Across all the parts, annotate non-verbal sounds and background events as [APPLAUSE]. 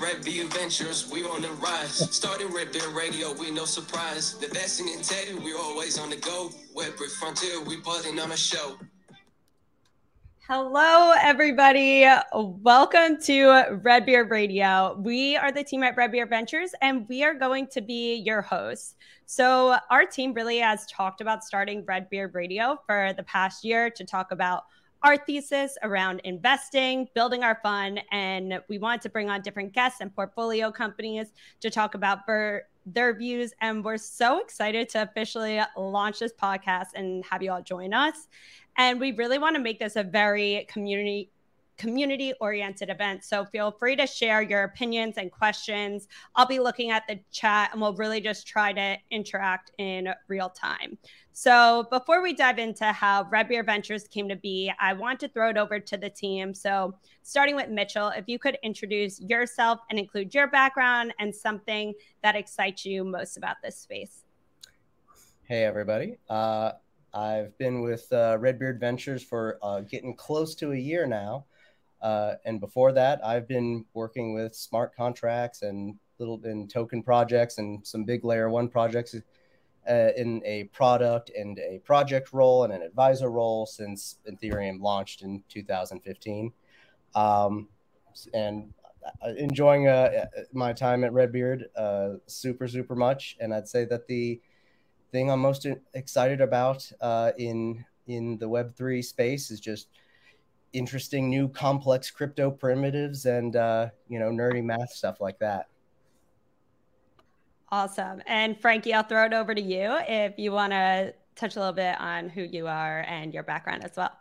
Redbeard Ventures, we on the rise. Starting Redbeard Radio, we no surprise. The best in tech, we always on the go. Webbrick Frontier, we putting on a show. Hello, everybody. Welcome to Redbeard Radio. We are the team at Redbeard Ventures, and we are going to be your hosts. So, our team really has talked about starting Redbeard Radio for the past year to talk about our thesis around investing, building our fund, and we wanted to bring on different guests and portfolio companies to talk about their views. And we're so excited to officially launch this podcast and have you all join us. And we really want to make this a very community community oriented event. So feel free to share your opinions and questions. I'll be looking at the chat and we'll really just try to interact in real time. So before we dive into how Red Redbeard Ventures came to be, I want to throw it over to the team. So starting with Mitchell, if you could introduce yourself and include your background and something that excites you most about this space. Hey, everybody. Uh, I've been with uh, Redbeard Ventures for uh, getting close to a year now. Uh, and before that, I've been working with smart contracts and little in token projects and some big layer one projects uh, in a product and a project role and an advisor role since Ethereum launched in 2015. Um, and uh, enjoying uh, my time at Redbeard uh, super, super much. And I'd say that the thing I'm most excited about uh, in in the Web3 space is just – interesting new complex crypto primitives and uh, you know nerdy math stuff like that. Awesome. And Frankie, I'll throw it over to you if you want to touch a little bit on who you are and your background as well.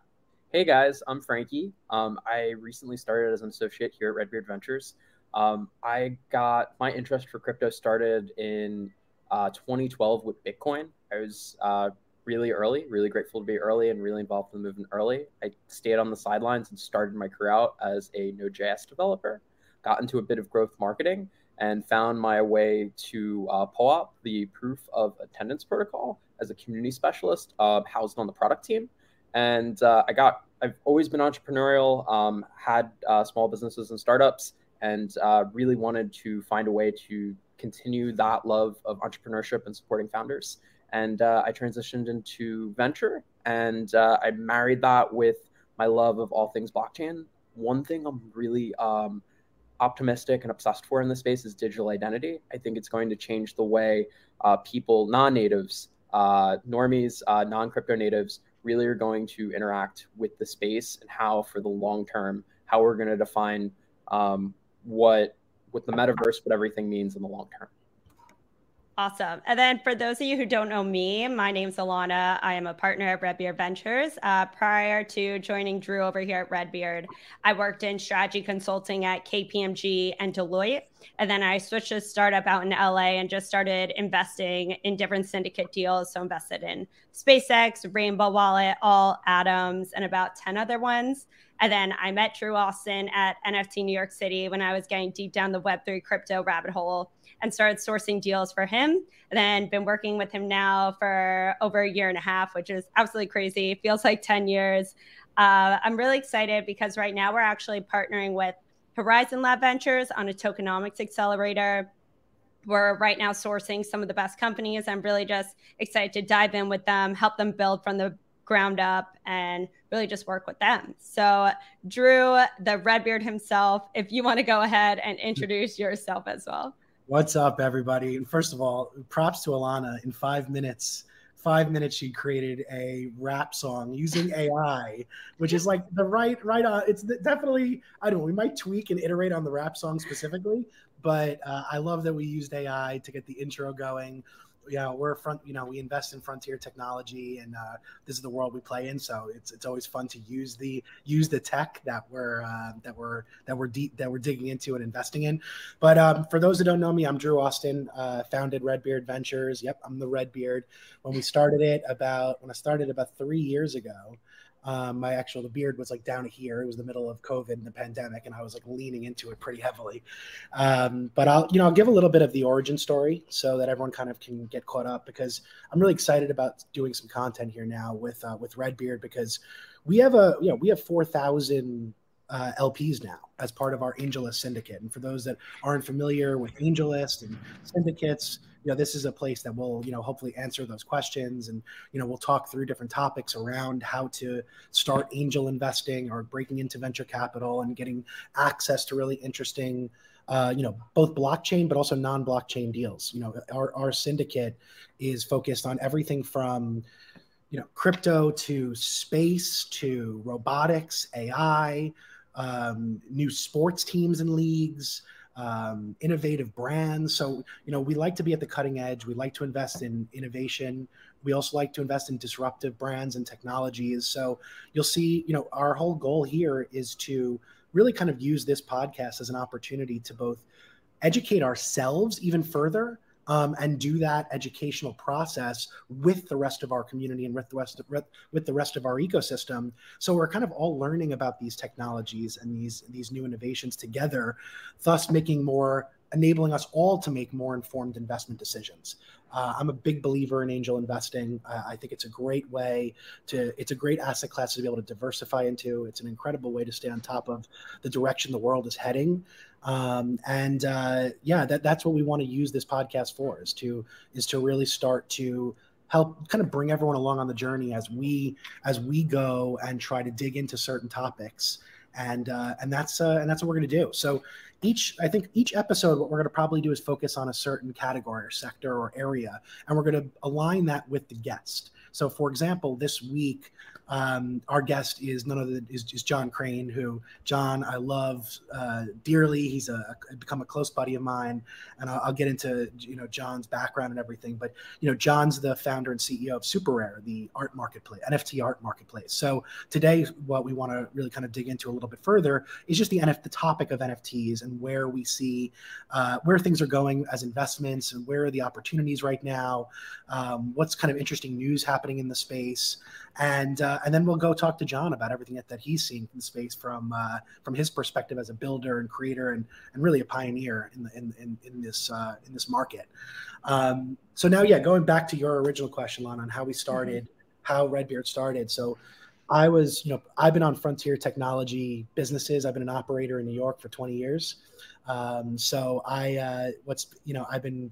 Hey guys, I'm Frankie. Um, I recently started as an associate here at Redbeard Ventures. Um, I got my interest for crypto started in uh, 2012 with Bitcoin. I was uh, really early, really grateful to be early and really involved in the movement early. I stayed on the sidelines and started my career out as a Node.js developer, got into a bit of growth marketing, and found my way to uh, POAP, the proof of attendance protocol, as a community specialist uh, housed on the product team. And uh, I got, I've always been entrepreneurial, um, had uh, small businesses and startups, and uh, really wanted to find a way to continue that love of entrepreneurship and supporting founders and uh, I transitioned into venture, and uh, I married that with my love of all things blockchain. One thing I'm really um, optimistic and obsessed for in this space is digital identity. I think it's going to change the way uh, people, non-natives, uh, normies, uh, non-crypto natives, really are going to interact with the space and how, for the long term, how we're going to define um, what what the metaverse, what everything means in the long term. Awesome. And then for those of you who don't know me, my name's Alana. I am a partner at Redbeard Ventures. Uh, prior to joining Drew over here at Redbeard, I worked in strategy consulting at KPMG and Deloitte. And then I switched to startup out in LA and just started investing in different syndicate deals. So invested in SpaceX, Rainbow Wallet, All Atoms, and about 10 other ones. And then I met Drew Austin at NFT New York City when I was getting deep down the Web3 crypto rabbit hole and started sourcing deals for him. And then been working with him now for over a year and a half, which is absolutely crazy. It feels like 10 years. Uh, I'm really excited because right now we're actually partnering with Horizon Lab Ventures on a tokenomics accelerator. We're right now sourcing some of the best companies. I'm really just excited to dive in with them, help them build from the ground up and really just work with them. So, Drew, the Redbeard himself, if you want to go ahead and introduce yourself as well. What's up, everybody? And first of all, props to Alana. In five minutes, five minutes, she created a rap song using AI, which is like the right, right on. It's definitely, I don't know, we might tweak and iterate on the rap song specifically, but uh, I love that we used AI to get the intro going you know we're front you know we invest in frontier technology and uh, this is the world we play in. So it's it's always fun to use the use the tech that we're uh, that we're that we're deep that we're digging into and investing in. But um, for those that don't know me i'm drew austin uh, founded redbeard ventures. Yep i'm the redbeard when we started it about when i started about three years ago um, my actual the beard was like down here. It was the middle of COVID and the pandemic, and I was like leaning into it pretty heavily. Um, but I'll you know I'll give a little bit of the origin story so that everyone kind of can get caught up because I'm really excited about doing some content here now with uh, with Redbeard because we have a you know we have four thousand uh, LPs now as part of our AngelList syndicate. And for those that aren't familiar with AngelList and syndicates, you know, this is a place that will, you know, hopefully answer those questions. And, you know, we'll talk through different topics around how to start angel investing or breaking into venture capital and getting access to really interesting, uh, you know, both blockchain, but also non-blockchain deals. You know, our, our syndicate is focused on everything from, you know, crypto to space to robotics, AI, um, new sports teams and leagues, um, innovative brands. So, you know, we like to be at the cutting edge. We like to invest in innovation. We also like to invest in disruptive brands and technologies. So, you'll see, you know, our whole goal here is to really kind of use this podcast as an opportunity to both educate ourselves even further um, and do that educational process with the rest of our community and with the rest of, with the rest of our ecosystem. So we're kind of all learning about these technologies and these these new innovations together, thus making more enabling us all to make more informed investment decisions. Uh, I'm a big believer in angel investing. Uh, I think it's a great way to, it's a great asset class to be able to diversify into. It's an incredible way to stay on top of the direction the world is heading. Um, and uh, yeah, that, that's what we want to use this podcast for is to, is to really start to help kind of bring everyone along on the journey as we, as we go and try to dig into certain topics. And, uh, and that's, uh, and that's what we're going to do. So each i think each episode what we're going to probably do is focus on a certain category or sector or area and we're going to align that with the guest. So for example this week um, our guest is none other is, is John Crain, who John I love uh, dearly. He's a, become a close buddy of mine, and I'll, I'll, get into you know John's background and everything. But you know John's the founder and CEO of SuperRare, the art marketplace, NFT art marketplace. So today, what we want to really kind of dig into a little bit further is just the NF the topic of NFTs and where we see uh, where things are going as investments and where are the opportunities right now. Um, what's kind of interesting news happening in the space and uh, and then we'll go talk to John about everything that, that he's seen in space from uh, from his perspective as a builder and creator and and really a pioneer in the, in, in, in this uh, in this market. Um, so now, yeah, going back to your original question, Lon, on how we started, mm-hmm. how Redbeard started. So I was, you know, I've been on frontier technology businesses. I've been an operator in New York for 20 years. Um, so I, uh, what's, you know, I've been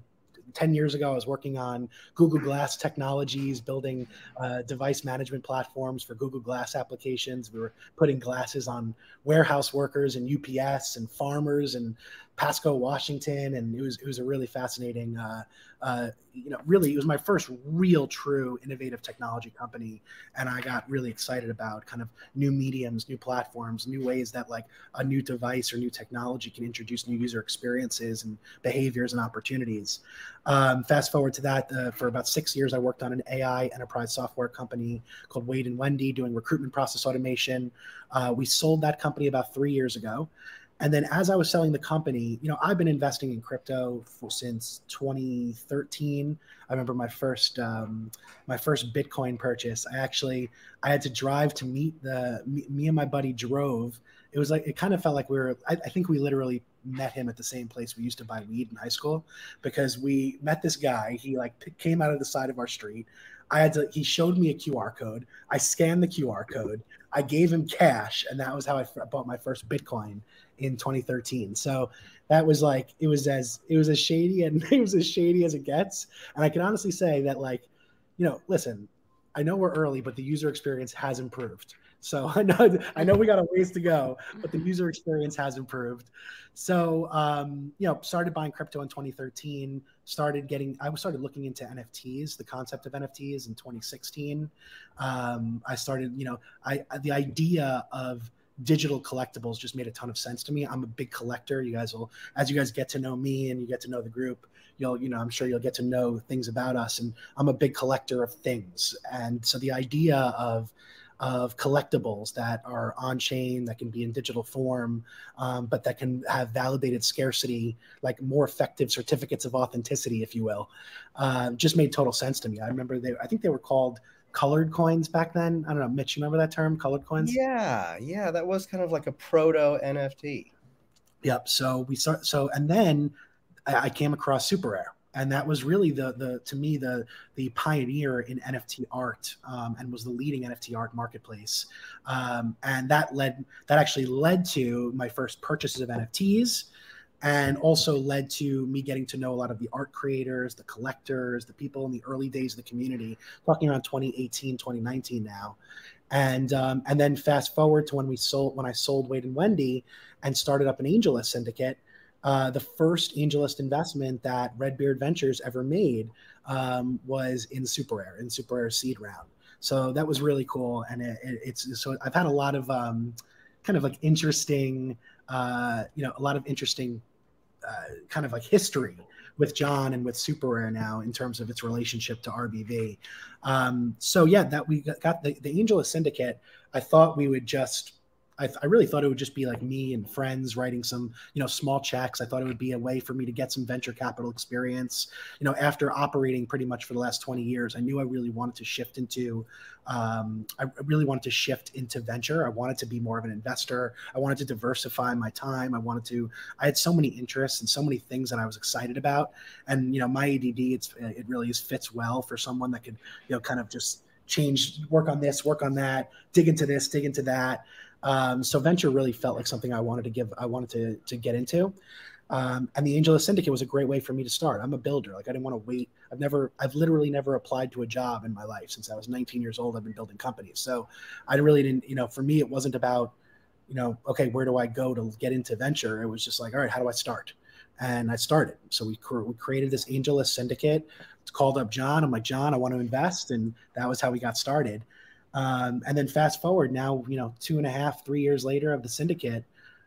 10 years ago, I was working on Google Glass technologies, building uh, device management platforms for Google Glass applications. We were putting glasses on warehouse workers and UPS and farmers and Pasco, Washington, and it was it was a really fascinating. Uh, uh, you know, really, it was my first real, true, innovative technology company, and I got really excited about kind of new mediums, new platforms, new ways that like a new device or new technology can introduce new user experiences and behaviors and opportunities. Um, fast forward to that, uh, for about six years, I worked on an AI enterprise software company called Wade and Wendy, doing recruitment process automation. Uh, we sold that company about three years ago. And then as I was selling the company, you know, I've been investing in crypto for, since 2013. I remember my first um, my first Bitcoin purchase. I actually I had to drive to meet the me, me and my buddy drove. It was like it kind of felt like we were. I, I think we literally met him at the same place we used to buy weed in high school because we met this guy. He like came out of the side of our street. I had to. He showed me a QR code. I scanned the QR code. I gave him cash, and that was how I bought my first Bitcoin in 2013. So that was like it was as it was as shady and [LAUGHS] it was as shady as it gets. And I can honestly say that like, you know, listen, I know we're early, but the user experience has improved. So [LAUGHS] I know I know we got a ways to go, [LAUGHS] but the user experience has improved. So um, you know, started buying crypto in 2013. Started getting I started looking into NFTs, the concept of NFTs in 2016. Um, I started, you know, I the idea of digital collectibles just made a ton of sense to me. I'm a big collector. You guys will, as you guys get to know me and you get to know the group, you'll, you know, I'm sure you'll get to know things about us. And I'm a big collector of things. And so the idea of, of collectibles that are on chain, that can be in digital form, um, but that can have validated scarcity, like more effective certificates of authenticity, if you will, uh, just made total sense to me. I remember they, I think they were called colored coins back then. I don't know, Mitch, you remember that term, colored coins? Yeah, yeah, that was kind of like a proto NFT. Yep. So we start. So and then I, I came across SuperRare, and that was really the the to me the the pioneer in NFT art um, and was the leading NFT art marketplace. Um, and that led that actually led to my first purchases of NFTs and also led to me getting to know a lot of the art creators, the collectors, the people in the early days of the community, talking around 2018, 2019 now. And um, and then fast forward to when we sold when I sold Wade and Wendy and started up an AngelList syndicate uh, the first AngelList investment that Redbeard Ventures ever made um, was in SuperRare, in SuperRare seed round. So that was really cool, and it, it, it's so I've had a lot of um, kind of like interesting, uh, you know, a lot of interesting uh, kind of like history with John and with SuperRare now in terms of its relationship to RBV. Um, so yeah, that we got the, the AngelList Syndicate. I thought we would just I, I, really thought it would just be like me and friends writing some, you know, small checks. I thought it would be a way for me to get some venture capital experience. You know, after operating pretty much for the last 20 years, I knew I really wanted to shift into, um, I really wanted to shift into venture. I wanted to be more of an investor. I wanted to diversify my time. I wanted to, I had so many interests and so many things that I was excited about. And, you know, my ADD, it's, it really is fits well for someone that could, you know, kind of just change, work on this, work on that, dig into this, dig into that. Um, so venture really felt like something I wanted to give, I wanted to to get into. Um, and the AngelList Syndicate was a great way for me to start. I'm a builder. Like I didn't want to wait. I've never, I've literally never applied to a job in my life since I was 19 years old. I've been building companies. So I really didn't, you know, for me, it wasn't about, you know, okay, where do I go to get into venture? It was just like, all right, how do I start? And I started. So we, we created this AngelList Syndicate. It's called up John. I'm like, John, I want to invest. And that was how we got started. Um, and then fast forward now, you know, two and a half, three years later of the syndicate.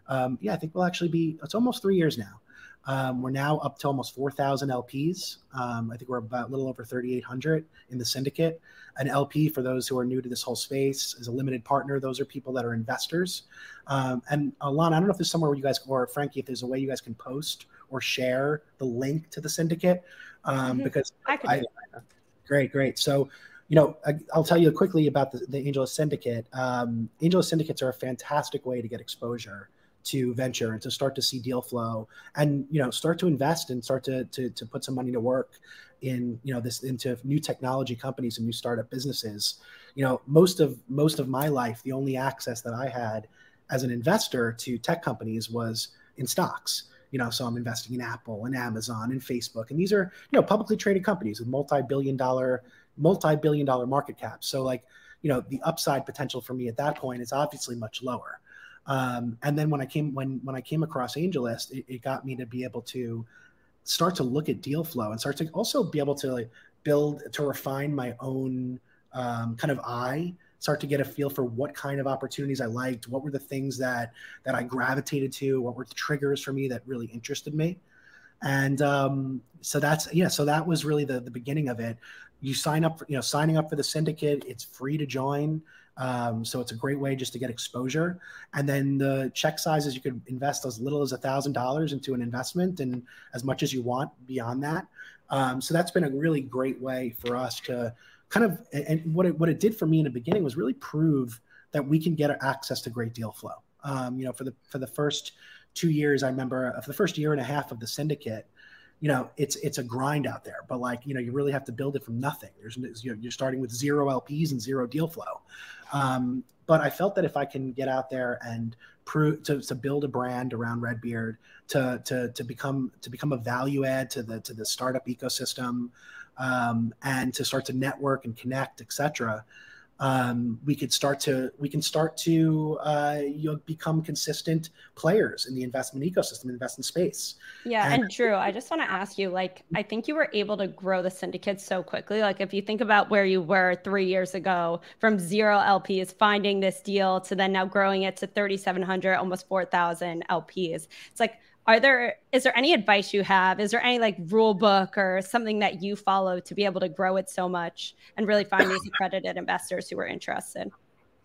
Um, yeah, I think we'll actually be, it's almost three years now. Um, we're now up to almost 4,000 LPs. Um, I think we're about a little over 3,800 in the syndicate. An LP, for those who are new to this whole space, is a limited partner. Those are people that are investors. Um, and Alon, I don't know if there's somewhere where you guys, or Frankie, if there's a way you guys can post or share the link to the syndicate, um, mm-hmm. because I, I great, great. So you know, I, will tell you quickly about the, the AngelList Syndicate. Um, AngelList Syndicates are a fantastic way to get exposure to venture and to start to see deal flow and you know start to invest and start to to, to put some money to work in you know this into new technology companies and new startup businesses. You know most of most of my life the only access that i had as an investor to tech companies was in stocks. You know so i'm investing in apple and amazon and facebook. And these are you know publicly traded companies with multi-billion dollar multi-billion dollar market cap. So like, you know, the upside potential for me at that point is obviously much lower. Um, and then when I came when when I came across AngelList, it, it got me to be able to start to look at deal flow and start to also be able to like build to refine my own um, kind of eye start to get a feel for what kind of opportunities I liked, what were the things that that I gravitated to, what were the triggers for me that really interested me. And um, so that's yeah, so that was really the the beginning of it you sign up for, you know signing up for the syndicate it's free to join. Um, so it's a great way just to get exposure. And then the check sizes you could invest as little as a thousand dollars into an investment and as much as you want beyond that. Um, so that's been a really great way for us to kind of and what it what it did for me in the beginning was really prove that we can get access to great deal flow. Um, you know for the for the first two years i remember for the first year and a half of the syndicate you know it's it's a grind out there but like you know you really have to build it from nothing. There's you know, you're starting with zero lps and zero deal flow. Um, but i felt that if i can get out there and prove to, to build a brand around redbeard to, to to become to become a value add to the to the startup ecosystem um, and to start to network and connect etc um, we could start to we can start to uh, you know, become consistent players in the investment ecosystem, investment space. Yeah, and, and Drew, I just want to ask you, like, I think you were able to grow the syndicate so quickly. Like, if you think about where you were three years ago, from zero LPs finding this deal to then now growing it to 3,700, almost 4,000 LPs, it's like are there is there any advice you have? Is there any like rule book or something that you follow to be able to grow it so much and really find these [COUGHS] accredited investors who are interested?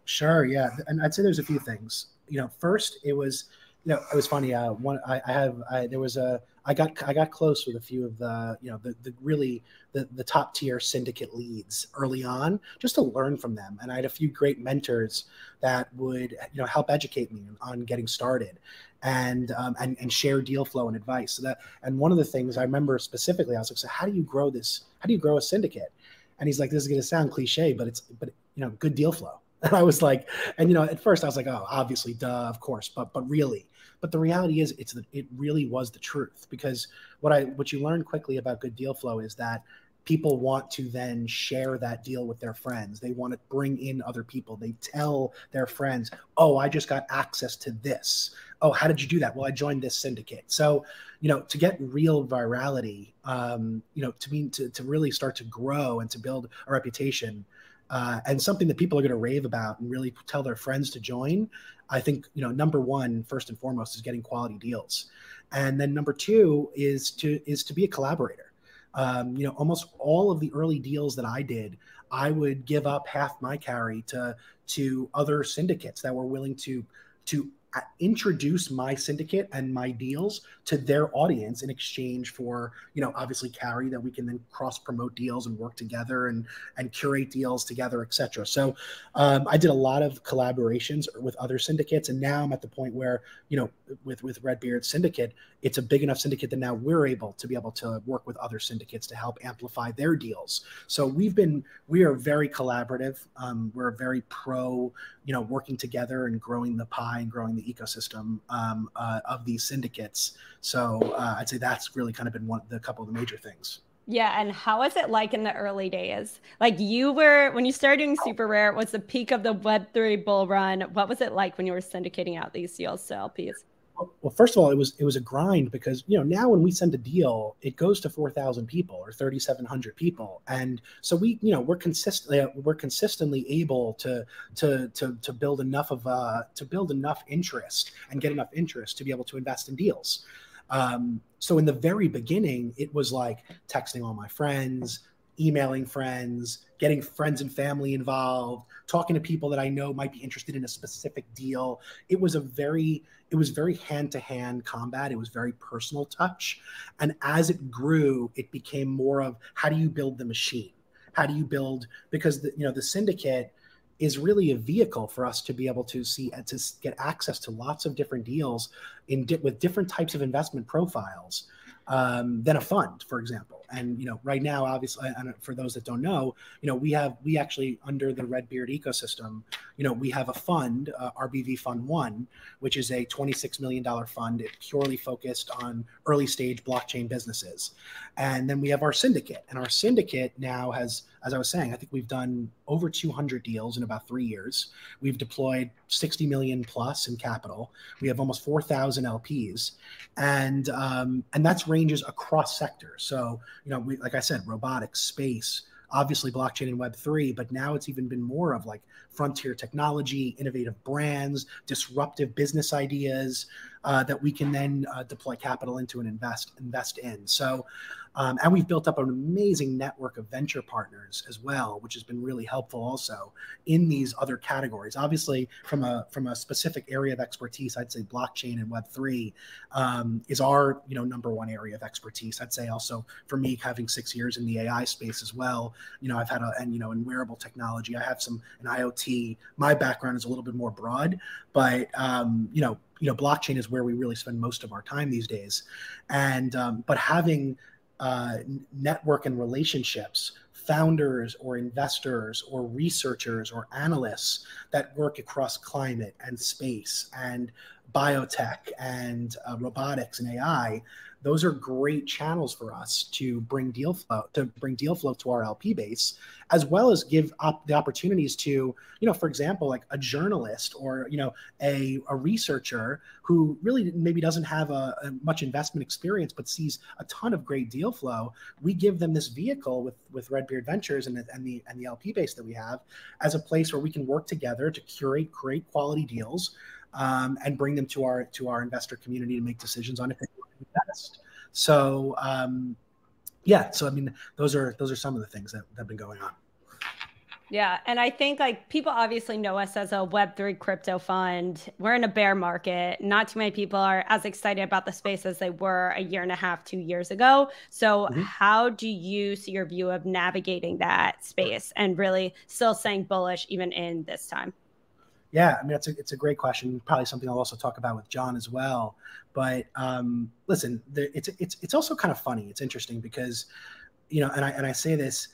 Sure yeah. And i'd say there's a few things. You know first it was you know, it was funny. Uh, one, I, I have, I, there was a, I got, I got close with a few of the, you know, the, the really the, the top tier syndicate leads early on, just to learn from them. And I had a few great mentors that would, you know, help educate me on getting started, and um, and and share deal flow and advice. So that, and one of the things I remember specifically, I was like, so how do you grow this? How do you grow a syndicate? And he's like, this is going to sound cliche, but it's, but you know, good deal flow. [LAUGHS] And I was like, and you know, at first I was like, oh, obviously, duh, of course, but but really, but the reality is, it's the, it really was the truth because what I what you learn quickly about good deal flow is that people want to then share that deal with their friends. They want to bring in other people. They tell their friends, "Oh, I just got access to this. Oh, how did you do that? Well, I joined this syndicate." So, you know, to get real virality, um, you know, to mean to to really start to grow and to build a reputation, uh, and something that people are going to rave about and really tell their friends to join. I think you know number one, first and foremost, is getting quality deals, and then number two is to is to be a collaborator. Um, you know, almost all of the early deals that I did, I would give up half my carry to to other syndicates that were willing to to introduce my syndicate and my deals to their audience in exchange for you know obviously carry that we can then cross promote deals and work together and and curate deals together etc so um, i did a lot of collaborations with other syndicates and now i'm at the point where you know with with redbeard syndicate it's a big enough syndicate that now we're able to be able to work with other syndicates to help amplify their deals. So we've been we are very collaborative. Um, we're very pro you know working together and growing the pie and growing the ecosystem um, uh, of these syndicates so uh, i'd say that's really kind of been one the couple of the major things yeah, and how was it like in the early days? Like you were when you started doing SuperRare, was the peak of the Web3 bull run. What was it like when you were syndicating out these deals LPs? Well first of all it was it was a grind because you know now when we send a deal it goes to 4000 people or 3700 people. And so we you know we're consistently we're consistently able to to to to build enough of uh to build enough interest and get enough interest to be able to invest in deals. Um so in the very beginning it was like texting all my friends emailing friends, getting friends and family involved, talking to people that I know might be interested in a specific deal. It was a very it was very hand-to-hand combat. It was very personal touch. And as it grew, it became more of how do you build the machine? How do you build because the, you know the syndicate is really a vehicle for us to be able to see and to get access to lots of different deals in di- with different types of investment profiles um, than a fund, for example. And you know, right now, obviously, and for those that don't know, you know, we have we actually under the Redbeard ecosystem, you know, we have a fund, uh, RBV Fund One, which is a twenty-six million dollar fund. It purely focused on early stage blockchain businesses, and then we have our syndicate, and our syndicate now has, as I was saying, I think we've done over two hundred deals in about three years. We've deployed sixty million plus in capital. We have almost four thousand LPs, and um, and that's ranges across sectors. So you know, we, like I said, robotics, space, obviously blockchain and Web3, but now it's even been more of like frontier technology, innovative brands, disruptive business ideas uh, that we can then uh, deploy capital into and invest invest in. So um, and we've built up an amazing network of venture partners as well, which has been really helpful also in these other categories. Obviously, from a from a specific area of expertise, I'd say blockchain and Web three um, is our you know number one area of expertise. I'd say also for me having six years in the AI space as well. You know, I've had a and you know in wearable technology, I have some in IoT. My background is a little bit more broad, but um, you know you know blockchain is where we really spend most of our time these days and um, but having uh, network and relationships, founders or investors or researchers or analysts that work across climate and space and biotech and uh, robotics and AI those are great channels for us to bring deal flow to bring deal flow to our LP base, as well as give up the opportunities to, you know, for example, like a journalist or you know a, a researcher who really maybe doesn't have a, a much investment experience but sees a ton of great deal flow. We give them this vehicle with with Redbeard Ventures and the, and the and the LP base that we have as a place where we can work together to curate great quality deals um, and bring them to our to our investor community to make decisions on if they want to invest. So um, yeah, so I mean, those are those are some of the things that, that have been going on. Yeah. And I think like people obviously know us as a Web3 crypto fund. We're in a bear market. Not too many people are as excited about the space as they were a year and a half, two years ago. So, mm-hmm. how do you see your view of navigating that space and really still staying bullish even in this time? Yeah, I mean it's a it's a great question. Probably something I'll also talk about with John as well. But um, listen, it's it's it's also kind of funny. It's interesting because, you know, and I and I say this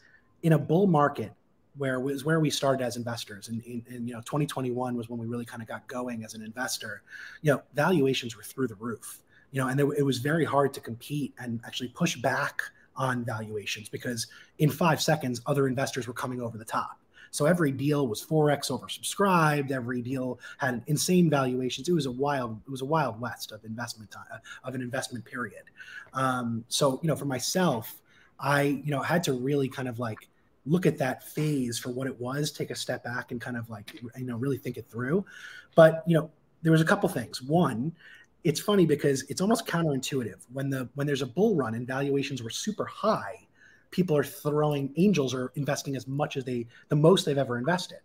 in a bull market where was where we started as investors and, and, and, you know 2021 was when we really kind of got going as an investor you know valuations were through the roof you know and there, it was very hard to compete and actually push back on valuations because in five seconds other investors were coming over the top so every deal was 4x oversubscribed every deal had insane valuations it was a wild it was a wild west of investment time, of an investment period um, so you know for myself i you know had to really kind of like look at that phase for what it was, take a step back and kind of like, you know, really think it through. But, you know, there was a couple things. One, it's funny because it's almost counterintuitive. When the when there's a bull run and valuations were super high, people are throwing angels are investing as much as they the most they've ever invested.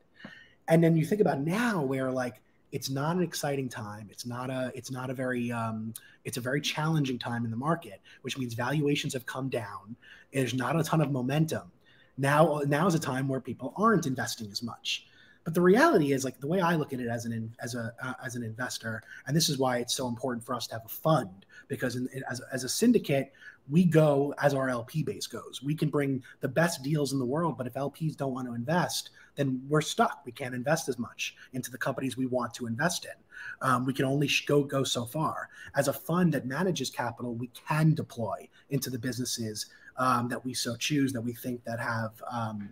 And then you think about now where like it's not an exciting time. It's not a it's not a very um, it's a very challenging time in the market, which means valuations have come down. There's not a ton of momentum now now is a time where people aren't investing as much but the reality is like the way i look at it as an as a uh, as an investor and this is why it's so important for us to have a fund because in, as, as a syndicate we go as our lp base goes. We can bring the best deals in the world but if lps don't want to invest then we're stuck. We can't invest as much into the companies we want to invest in. Um, we can only go go so far. As a fund that manages capital we can deploy into the businesses um, that we so choose that we think that have um,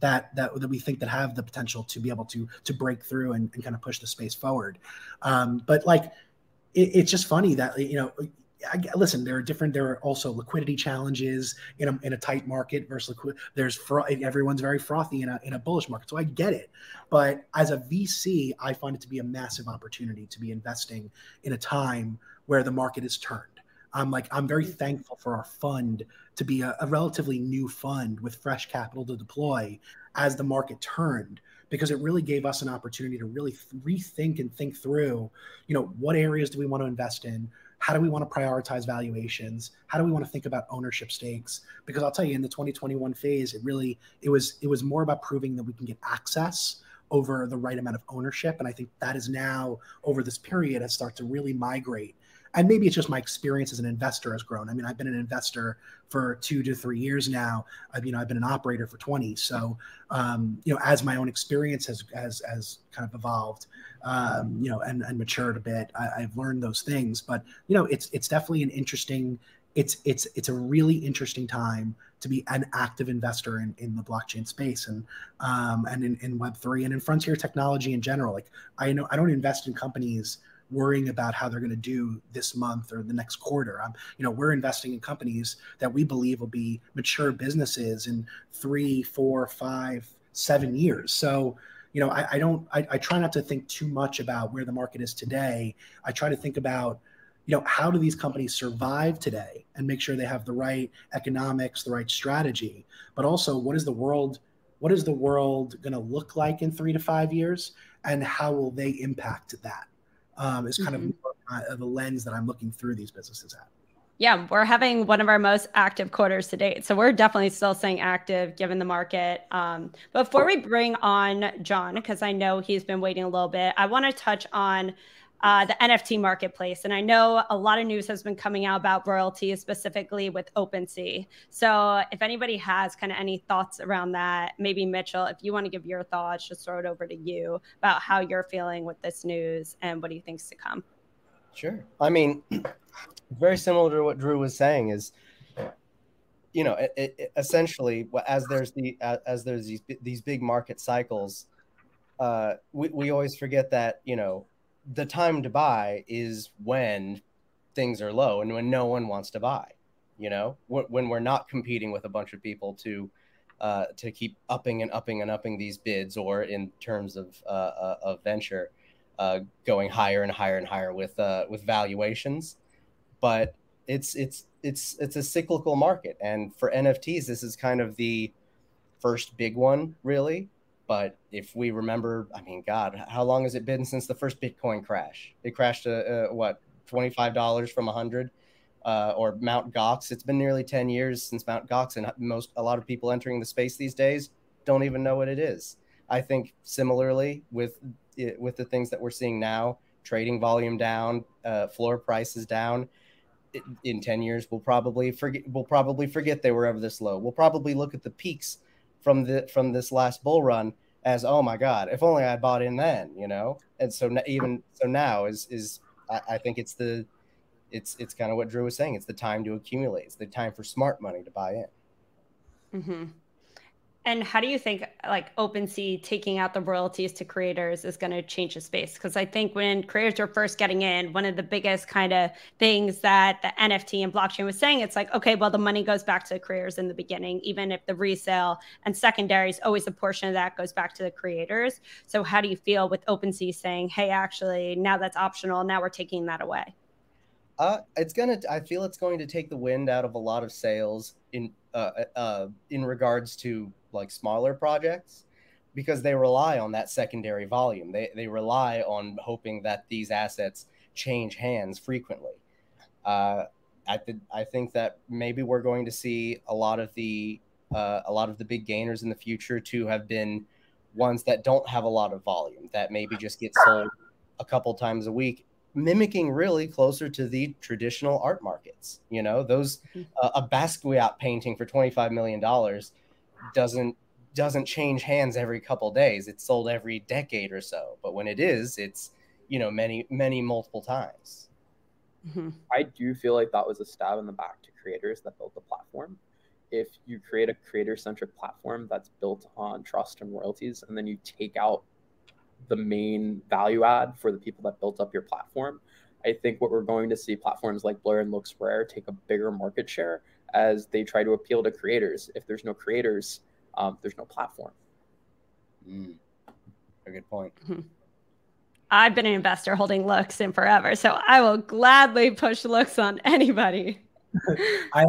that, that that we think that have the potential to be able to to break through and, and kind of push the space forward. Um, but like it, it's just funny that you know I, listen, there are different. There are also liquidity challenges in a, in a tight market versus liquid. There's fro- everyone's very frothy in a in a bullish market, so I get it. But as a VC, I find it to be a massive opportunity to be investing in a time where the market is turned. I'm like I'm very mm. thankful for our fund to be a, a, relatively new fund with fresh capital to deploy as the market turned because it really gave us an opportunity to really th- rethink and think through you know what areas do we want to invest in how do we want to prioritize valuations? How do we want to think about ownership stakes? Because i'll tell you in the 2021 phase it really it was it was more about proving that we can get access over the right amount of ownership and i think that is now over this period has started to really migrate and maybe it's just my experience as an investor has grown. I mean, I've been an investor for two to three years now. I've you know I've been an operator for twenty. So um, you know, as my own experience has has has kind of evolved, um, you know, and, and matured a bit, I, I've learned those things. But you know, it's it's definitely an interesting. It's it's it's a really interesting time to be an active investor in, in the blockchain space and um, and in, in Web three and in frontier technology in general. Like I know I don't invest in companies worrying about how they're going to do this month or the next quarter. Um, you know, we're investing in companies that we believe will be mature businesses in three, four, five, seven years. So, you know, I, I don't, I, I try not to think too much about where the market is today. I try to think about, you know, how do these companies survive today and make sure they have the right economics, the right strategy, but also what is the world, what is the world going to look like in three to five years, and how will they impact that? Um, is kind mm-hmm. of the lens that I'm looking through these businesses at. Yeah, we're having one of our most active quarters to date. So we're definitely still staying active given the market. Um, before we bring on John, because I know he's been waiting a little bit, I want to touch on uh, the NFT marketplace. And I know a lot of news has been coming out about royalties, specifically with OpenSea. So if anybody has kind of any thoughts around that, maybe Mitchell, if you want to give your thoughts, just throw it over to you about how you're feeling with this news and what do you think's to come. Sure. I mean, [CLEARS THROAT] very similar to what Drew was saying is, you know, it, it, essentially, as there's the as there's these these big market cycles, uh, we we always forget that you know the time to buy is when things are low and when no one wants to buy you know? When we're not competing with a bunch of people to uh, to keep upping and upping and upping these bids or in terms of uh, uh, of venture uh, going higher and higher and higher with uh, with valuations. But it's it's it's it's a cyclical market. And for nfts this is kind of the first big one really But if we remember, I mean, God, how long has it been since the first Bitcoin crash? It crashed to uh, what twenty five dollars from a hundred, uh, or Mount Gox. It's been nearly ten years since Mount Gox, and most a lot of people entering the space these days don't even know what it is. I think similarly with with the things that we're seeing now, trading volume down, uh, floor prices down. In ten years, we'll probably forget. We'll probably forget they were ever this low. We'll probably look at the peaks from the from this last bull run as oh my god if only i bought in then you know? And so even so now is is I, I think it's the it's it's kind of what drew was saying. It's the time to accumulate. It's the time for smart money to buy in. Mm-hmm. And how do you think like OpenSea taking out the royalties to creators is going to change the space? Because I think when creators were first getting in, one of the biggest kind of things that the NFT and blockchain was saying, it's like, okay, well, the money goes back to the creators in the beginning, even if the resale and secondaries, always a portion of that goes back to the creators. So how do you feel with OpenSea saying, hey, actually, now that's optional, now we're taking that away? Uh, it's gonna. I feel it's going to take the wind out of a lot of sales in uh, uh, in regards to like smaller projects because they rely on that secondary volume. They they rely on hoping that these assets change hands frequently. Uh, I th- I think that maybe we're going to see a lot of the uh, a lot of the big gainers in the future to have been ones that don't have a lot of volume that maybe just get sold a couple times a week mimicking really closer to the traditional art markets. You know, those mm-hmm. uh, a Basquiat painting for twenty five million dollars doesn't doesn't change hands every couple days. It's sold every decade or so. But when it is, it's you know many many multiple times. Mm-hmm. I do feel like that was a stab in the back to creators that built the platform. If you create a creator centric platform that's built on trust and royalties, and then you take out the main value add for the people that built up your platform. I think what we're going to see platforms like Blur and LooksRare take a bigger market share as they try to appeal to creators. If there's no creators, um, there's no platform. Mm. A good point. Mm-hmm. I've been an investor holding looks in forever, so I will gladly push looks on anybody. [LAUGHS] I,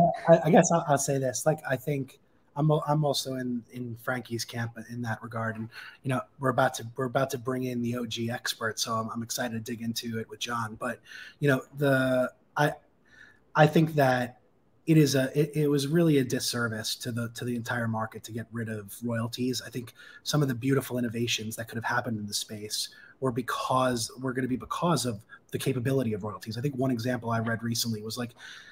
I, guess I'll, I'll, say this: like, I think I'm I'm also in in Frankie's camp in that regard, and you know we're about to we're about to bring in the OG expert, so I'm, I'm excited to dig into it with John. But you know the I I think that it is a it, it, was really a disservice to the to the entire market to get rid of royalties. I think some of the beautiful innovations that could have happened in the space were because were going to be because of the capability of royalties. I think one example I read recently was like,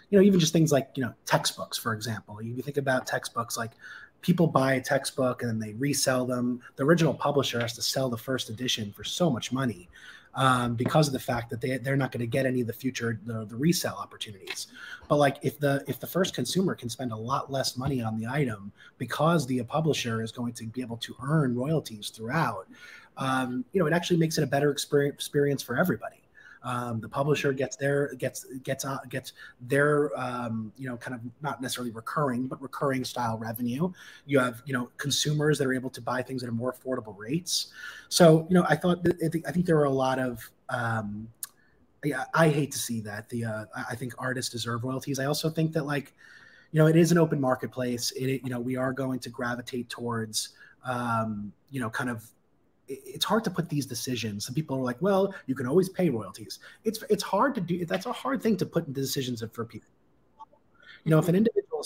you know, even just things like, you know, textbooks, for example. You think about textbooks like people buy a textbook and then they resell them. The original publisher has to sell the first edition for so much money um, because of the fact that they, they're not going to get any of the future the, the resale opportunities. But like if the if the first consumer can spend a lot less money on the item because the publisher is going to be able to earn royalties throughout um, you know it actually makes it a better experience experience for everybody um, the publisher gets their gets gets uh, gets their um, you know kind of not necessarily recurring but recurring style revenue. You have you know consumers that are able to buy things at a more affordable rates. So you know I thought I think I think there were a lot of um, yeah, I hate to see that. The uh, I think artists deserve royalties. I also think that like, you know, it is an open marketplace. It you know we are going to gravitate towards um, you know kind of it's hard to put these decisions. Some people are like, well, you can always pay royalties. It's it's hard to do. That's a hard thing to put in decisions for people. You know, if an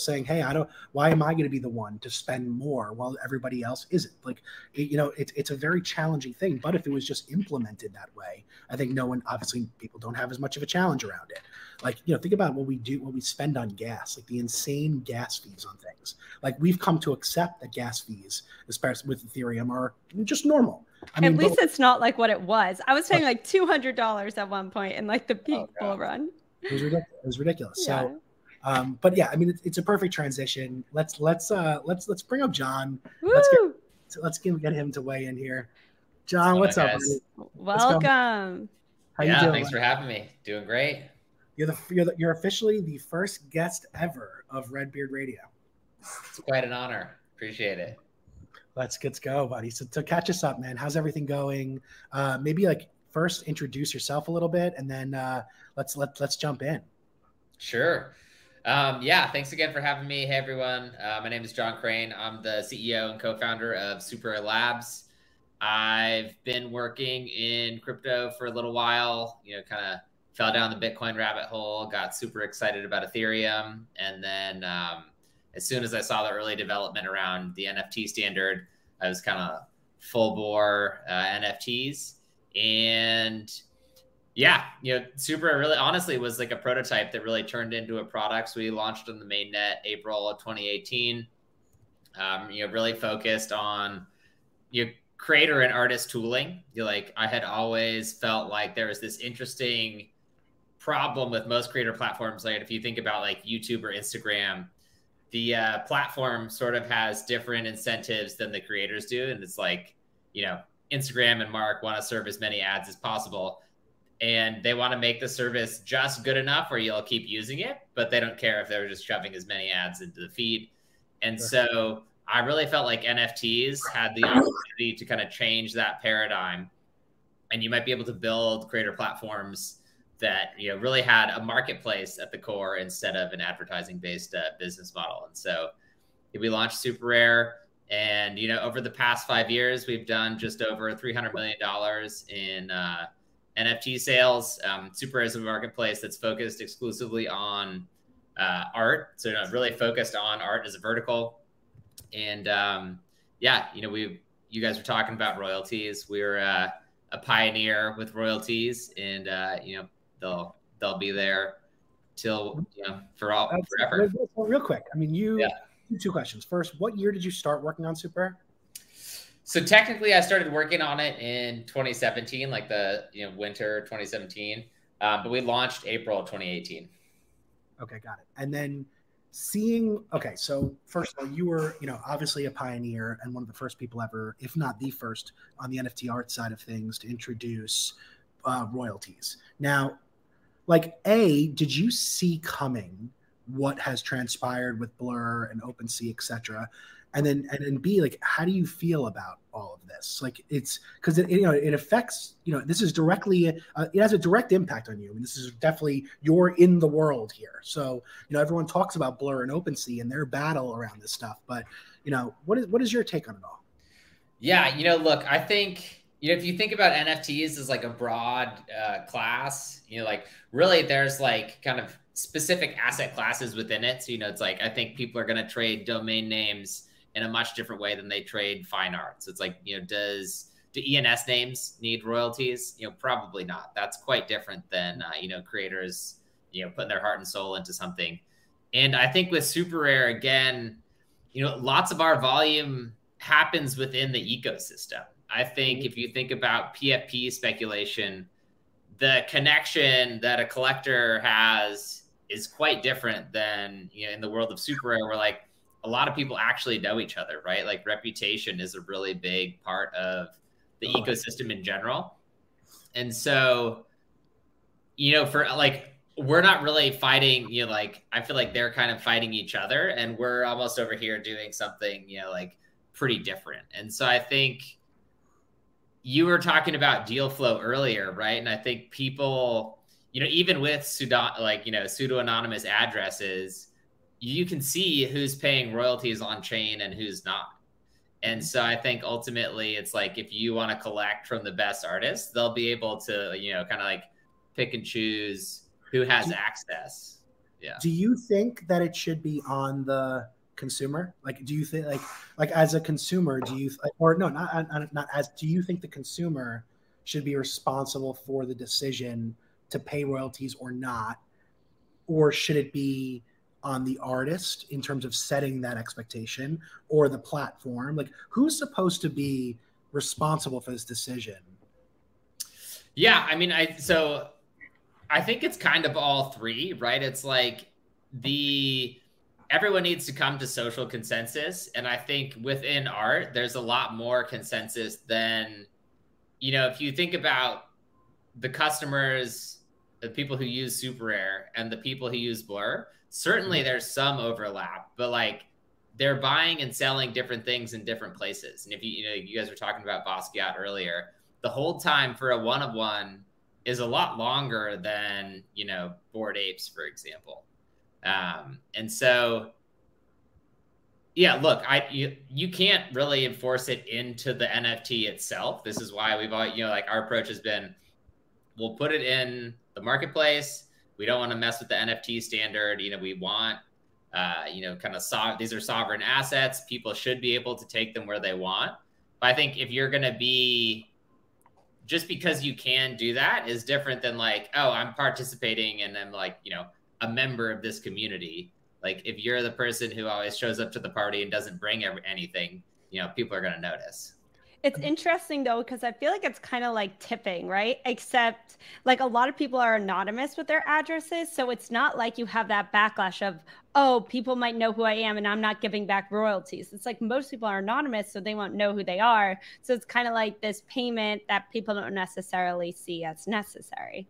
saying, "Hey, I don't. Why am I going to be the one to spend more while everybody else isn't?" Like, it, you know, it's it's a very challenging thing. But if it was just implemented that way, I think no one. Obviously, people don't have as much of a challenge around it. Like, you know, think about what we do, what we spend on gas, like the insane gas fees on things. Like, we've come to accept that gas fees, especially with Ethereum, are just normal. I mean, at least but, it's not like what it was. I was paying like two hundred dollars at one point in like the peak oh, bull run. It was ridiculous. It was ridiculous. Yeah. So um, but yeah, I mean, it's, it's, a perfect transition. Let's let's uh, let's let's bring up John. Woo! Let's get let's get, get him to weigh in here. John, what's up? Welcome. How yeah, you doing? Thanks for having me. Doing great. You're the you're the, you're officially the first guest ever of Redbeard Radio. It's quite an honor. Appreciate it. Let's let's go, buddy. So to catch us up, man, how's everything going? Uh, maybe like first introduce yourself a little bit, and then uh, let's let let's jump in. Sure. Um, yeah, thanks again for having me. Hey, everyone. Uh, my name is John Crain. I'm the CEO and co founder of Super Labs. I've been working in crypto for a little while, you know, kind of fell down the Bitcoin rabbit hole, got super excited about Ethereum. And then um, as soon as I saw the early development around the NFT standard, I was kind of full bore uh, NFTs. And yeah, you know, Super really honestly was like a prototype that really turned into a product. So we launched on the mainnet April of 2018. Um, you know, really focused on you know, creator and artist tooling. You like I had always felt like there was this interesting problem with most creator platforms. Like if you think about like YouTube or Instagram, the uh, platform sort of has different incentives than the creators do, and it's like you know Instagram and Mark want to serve as many ads as possible. And they want to make the service just good enough where you'll keep using it, but they don't care if they're just shoving as many ads into the feed. And so I really felt like NFTs had the opportunity to kind of change that paradigm. And you might be able to build creator platforms that you know really had a marketplace at the core instead of an advertising based uh, business model. And so we launched SuperRare, and you know over the past five years we've done just over three hundred million dollars in uh, NFT sales. Um, Super is a marketplace that's focused exclusively on uh, art, so know, really focused on art as a vertical. And um, yeah, you know we you guys were talking about royalties. We're uh, a pioneer with royalties, and uh, you know they'll they'll be there till you know for all forever. Real quick, I mean, you yeah. two questions. First, what year did you start working on Super? So technically, I started working on it in 2017, like the you know winter 2017, um, but we launched April 2018. Okay, got it. And then seeing okay so first of all you were you know obviously a pioneer and one of the first people ever if not the first on the nft art side of things to introduce uh, royalties now like a did you see coming what has transpired with blur and OpenSea, etc and then and then b like how do you feel about all of this? Like it's because it, you know it affects you know this is directly uh, it has a direct impact on you. I mean, this is definitely you're in the world here. So you know everyone talks about blur and OpenSea and their battle around this stuff but you know what is what is your take on it all? Yeah you know look i think you know, if you think about NFTs as like a broad uh, class, you know, like really there's like kind of specific asset classes within it. So, you know, it's like I think people are going to trade domain names in a much different way than they trade fine arts. It's like, you know, does do ENS names need royalties? You know, probably not. That's quite different than uh, you know creators, you know, putting their heart and soul into something. And I think with super rare again, you know, lots of our volume happens within the ecosystem. I think if you think about PFP speculation, the connection that a collector has is quite different than you know in the world of super rare where like a lot of people actually know each other right like reputation is a really big part of the oh. ecosystem in general and so you know for like we're not really fighting you know like i feel like they're kind of fighting each other and we're almost over here doing something you know like pretty different and so i think you were talking about deal flow earlier, right? And I think people, you know, even with pseudo, like you know, pseudo anonymous addresses, you can see who's paying royalties on chain and who's not. And so I think ultimately it's like if you want to collect from the best artists, they'll be able to, you know, kind of like pick and choose who has access. Yeah. Do you think that it should be on the consumer? Like, do you think like like as a consumer, do you or no, not not, not as do you think the consumer should be responsible for the decision to pay royalties or not, or should it be on the artist in terms of setting that expectation or the platform? Like, who's supposed to be responsible for this decision? Yeah, I mean, I so I think it's kind of all three, right? It's like the everyone needs to come to social consensus and i think within art there's a lot more consensus than you know if you think about the customers the people who use super rare and the people who use blur certainly mm-hmm. there's some overlap but like they're buying and selling different things in different places and if you you know you guys were talking about basquiat earlier the hold time for a one of one is a lot longer than you know bored apes for example um, and so, Yeah, look, I you, you can't really enforce it into the NFT itself. This is why we've all you know like our approach has been we'll put it in the marketplace. We don't want to mess with the NFT standard. You know, we want uh, you know, kind of so- these are sovereign assets. People should be able to take them where they want. But I think if you're going to be just because you can do that is different than like, oh, I'm participating and I'm like, you know, a member of this community. Like if you're the person who always shows up to the party and doesn't bring anything, you know, people are going to notice. It's interesting though, because I feel like it's kind of like tipping, right? Except like a lot of people are anonymous with their addresses. So it's not like you have that backlash of, oh, people might know who I am and I'm not giving back royalties. It's like most people are anonymous, so they won't know who they are. So it's kind of like this payment that people don't necessarily see as necessary.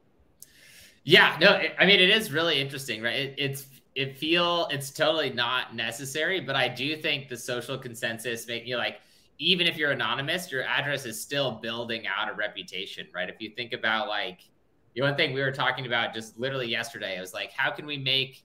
Yeah, no, I mean, it is really interesting, right? It, it's, it feel it's totally not necessary, but I do think the social consensus make you like, even if you're anonymous, your address is still building out a reputation, right? If you think about like the one thing we were talking about just literally yesterday, it was like, how can we make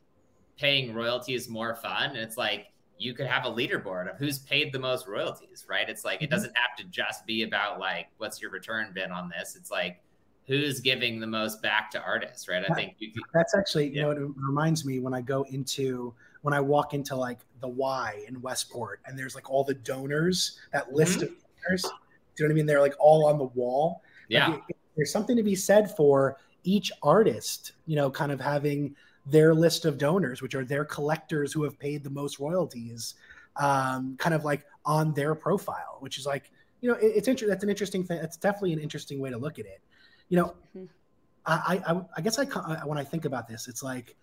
paying royalties more fun? And it's like you could have a leaderboard of who's paid the most royalties, right? It's like it mm-hmm. doesn't have to just be about like what's your return been on this. It's like who's giving the most back to artists, right? I think you, that's actually yeah. you know it reminds me when I go into when I walk into like the Y in Westport and there's like all the donors, that list mm-hmm. of donors. Do you know what I mean? They're like all on the wall. Yeah. Like, there's something to be said for each artist, you know, kind of having their list of donors, which are their collectors who have paid the most royalties, um, kind of like on their profile, which is like, you know, it, it's interesting. That's an interesting thing. That's definitely an interesting way to look at it. You know, mm-hmm. I, I, I guess I, when I think about this, it's like,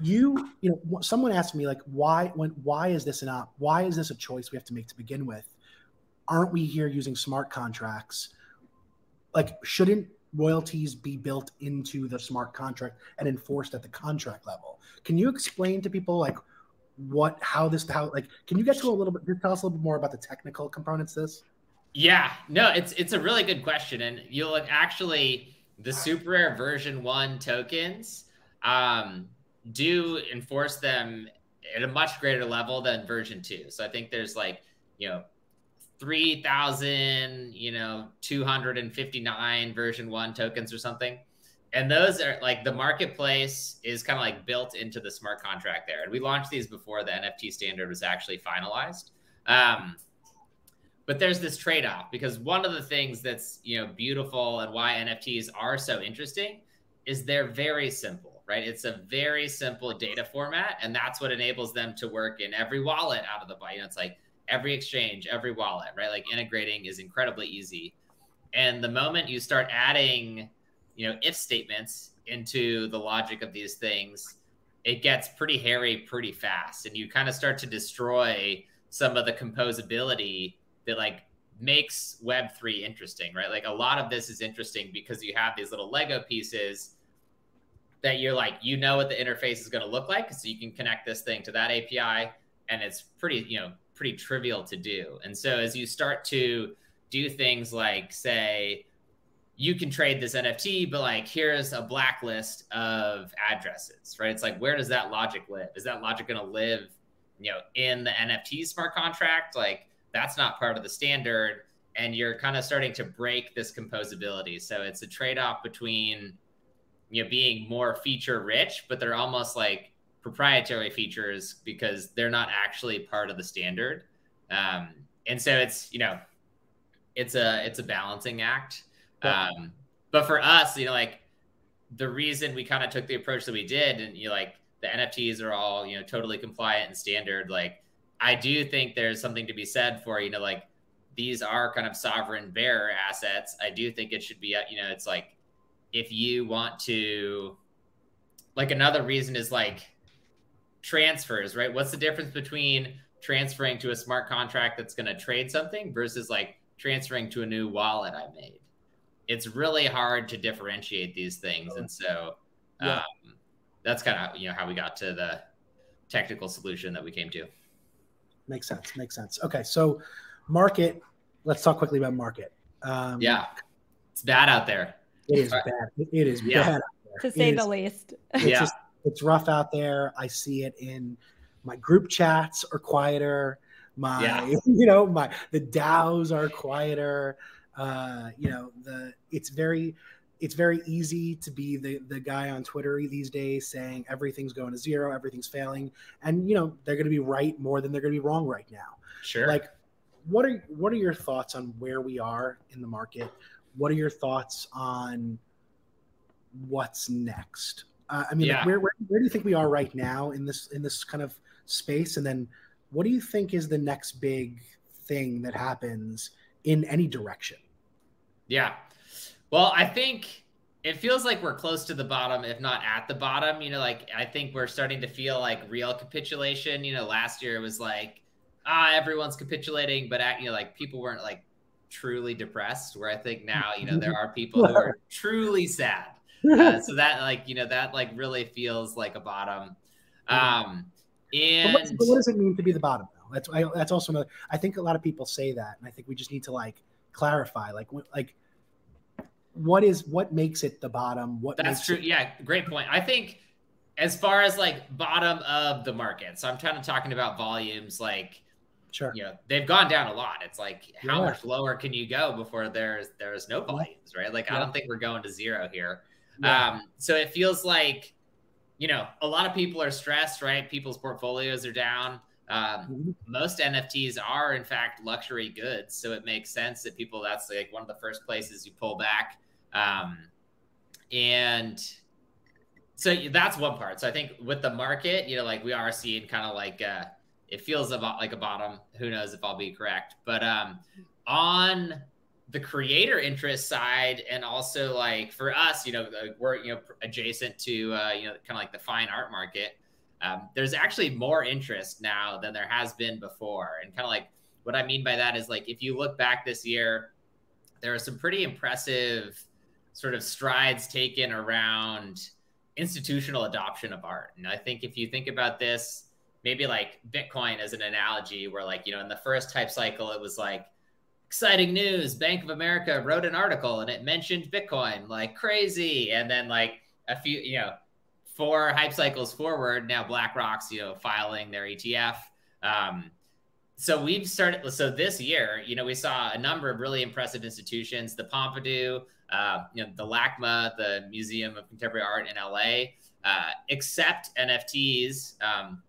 you you know someone asked me like why when why is this an op why is this a choice we have to make to begin with? Aren't we here using smart contracts? Like shouldn't royalties be built into the smart contract and enforced at the contract level? Can you explain to people like what how this how like can you get to a little bit Just tell us a little bit more about the technical components this? Yeah. No it's it's a really good question and you'll actually the super rare version one tokens um do enforce them at a much greater level than version two. So I think there's like, you know, 3,000, you know, 259 version one tokens or something. And those are like the marketplace is kind of like built into the smart contract there. And we launched these before the NFT standard was actually finalized. Um, but there's this trade-off because one of the things that's you know beautiful and why NFTs are so interesting is they're very simple right? It's a very simple data format, and that's what enables them to work in every wallet out of the box. You know, it's like every exchange, every wallet, right? Like integrating is incredibly easy. And the moment you start adding, you know, if statements into the logic of these things, it gets pretty hairy pretty fast, and you kind of start to destroy some of the composability that like makes web3 interesting right like a lot of this is interesting because you have these little lego pieces that you're like you know what the interface is going to look like so you can connect this thing to that api and it's pretty you know pretty trivial to do. And so as you start to do things like say you can trade this nft but like here's a blacklist of addresses right? It's like where does that logic live? Is that logic going to live you know in the nft smart contract? Like that's not part of the standard and you're kind of starting to break this composability. So it's a trade-off between you know being more feature rich, but they're almost like proprietary features because they're not actually part of the standard. Um, and so it's you know it's a it's a balancing act. Um, but for us, you know, like the reason we kind of took the approach that we did, and you know, like the NFTs are all you know totally compliant and standard. Like I do think there's something to be said for you know like these are kind of sovereign bearer assets. I do think it should be you know it's like if you want to like another reason is like transfers, right? What's the difference between transferring to a smart contract that's going to trade something versus like transferring to a new wallet I made? It's really hard to differentiate these things. And so yeah. um, that's kind of, you know, how we got to the technical solution that we came to. Makes sense. Makes sense. Okay. So market, let's talk quickly about market. Um, yeah. It's bad out there. It is bad. It is yeah. bad. To say the least. It's, yeah. Just, it's rough out there. I see it in my group chats are quieter. My Yeah. [LAUGHS] you know my the DAOs are quieter. Uh, you know the it's very it's very easy to be the the guy on Twitter these days saying everything's going to zero, everything's failing, and you know they're going to be right more than they're going to be wrong right now. Sure. Like, what are what are your thoughts on where we are in the market? What are your thoughts on what's next? Uh, I mean, like, where, where where do you think we are right now in this in this kind of space? And then, what do you think is the next big thing that happens in any direction? Yeah. Well, I think it feels like we're close to the bottom, if not at the bottom. You know, like I think we're starting to feel like real capitulation. You know, last year it was like, ah, everyone's capitulating, but at, you know, like people weren't like truly depressed. Where I think now, you know, there [LAUGHS] are people who are truly sad. Uh, so [LAUGHS] that like, you know, that like really feels like a bottom. Um, But, and what, but what does it mean to be the bottom? Though that's I, that's also another. I think a lot of people say that, and I think we just need to like clarify, like what like what is what makes it the bottom? What That's true. It, Yeah, great point. I think as far as like bottom of the market, so I'm kind of talking about volumes. Like, sure. you know, they've gone down a lot. It's like how Yeah. much lower can you go before there's there's no volumes, right? Like, I don't think we're going to zero here. Yeah. Um, so it feels like, you know, a lot of people are stressed, right? People's portfolios are down. Um, Mhm. most NFTs are in fact luxury goods, so it makes sense that people that's like one of the first places you pull back. Um, and so that's one part. So I think with the market, you know, like we are seeing kind of like uh, it feels about like a bottom. Who knows if I'll be correct? But um, on the creator interest side, and also like for us, you know, we're you know adjacent to uh, you know kind of like the fine art market. Um, there's actually more interest now than there has been before, and kind of like what I mean by that is like if you look back this year, there are some pretty impressive sort of strides taken around institutional adoption of art. And I think if you think about this, maybe like Bitcoin as an analogy, where like, you know, in the first hype cycle, it was like exciting news. Bank of America wrote an article and it mentioned Bitcoin like crazy. And then like a few, you know, four hype cycles forward, now BlackRock's, you know, filing their ETF. Um, so we've started so this year you know we saw a number of really impressive institutions the pompidou uh, you know the lacma the museum of contemporary art in la uh, accept nfts um,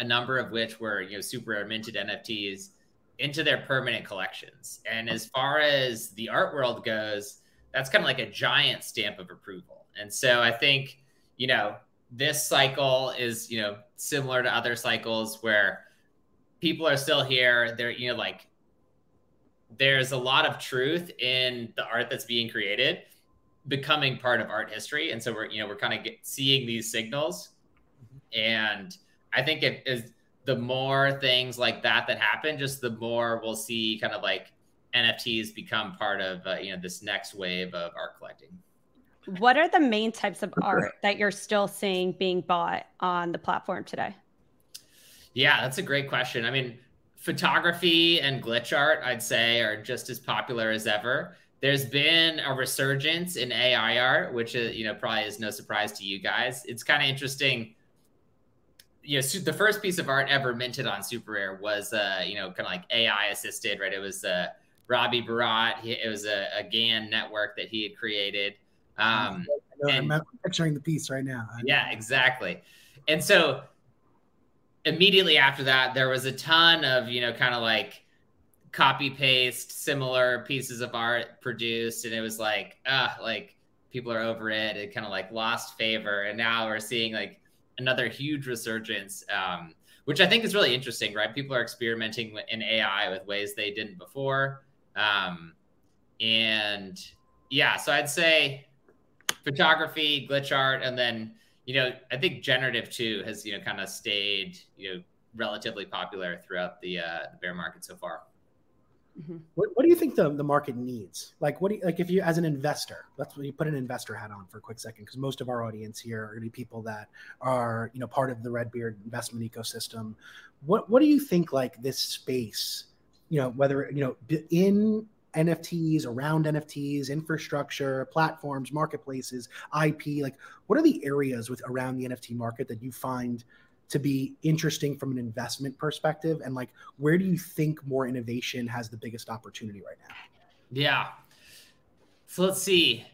a number of which were you know super minted nfts into their permanent collections and as far as the art world goes that's kind of like a giant stamp of approval and so i think you know this cycle is you know similar to other cycles where people are still here. They're, you know, like there's a lot of truth in the art that's being created becoming part of art history. And so we're, you know, we're kind of get, seeing these signals. Mm-hmm. And I think it is the more things like that that happen, just the more we'll see kind of like NFTs become part of, uh, you know, this next wave of art collecting. What are the main types of art [LAUGHS] that you're still seeing being bought on the platform today? Yeah, that's a great question. I mean, photography and glitch art, I'd say, are just as popular as ever. There's been a resurgence in AI art, which is, you know, probably is no surprise to you guys. It's kind of interesting. You know, the first piece of art ever minted on SuperRare was, uh, you know, kind of like AI assisted, right? It was uh, Robbie Barrat. He, it was a, a GAN network that he had created. Um, I I'm picturing the piece right now. Yeah, exactly. And so immediately after that, there was a ton of, you know, kind of like copy paste similar pieces of art produced. And it was like, ah, like people are over it. It kind of like lost favor. And now we're seeing like another huge resurgence, um, which I think is really interesting, right? People are experimenting in AI with ways they didn't before. Um, and yeah, so I'd say photography, glitch art, and then you know I think generative too has you know kind of stayed you know relatively popular throughout the uh, the bear market so far. Mm-hmm. What, what do you think the, the market needs? Like, what do you, like if you as an investor? Let's you put an investor hat on for a quick second because most of our audience here are going to be people that are you know part of the Red Beard investment ecosystem. What what do you think like this space? You know whether you know in NFTs, around NFTs, infrastructure, platforms, marketplaces, IP. Like, what are the areas with around the NFT market that you find to be interesting from an investment perspective? And like, where do you think more innovation has the biggest opportunity right now? Yeah. So let's see.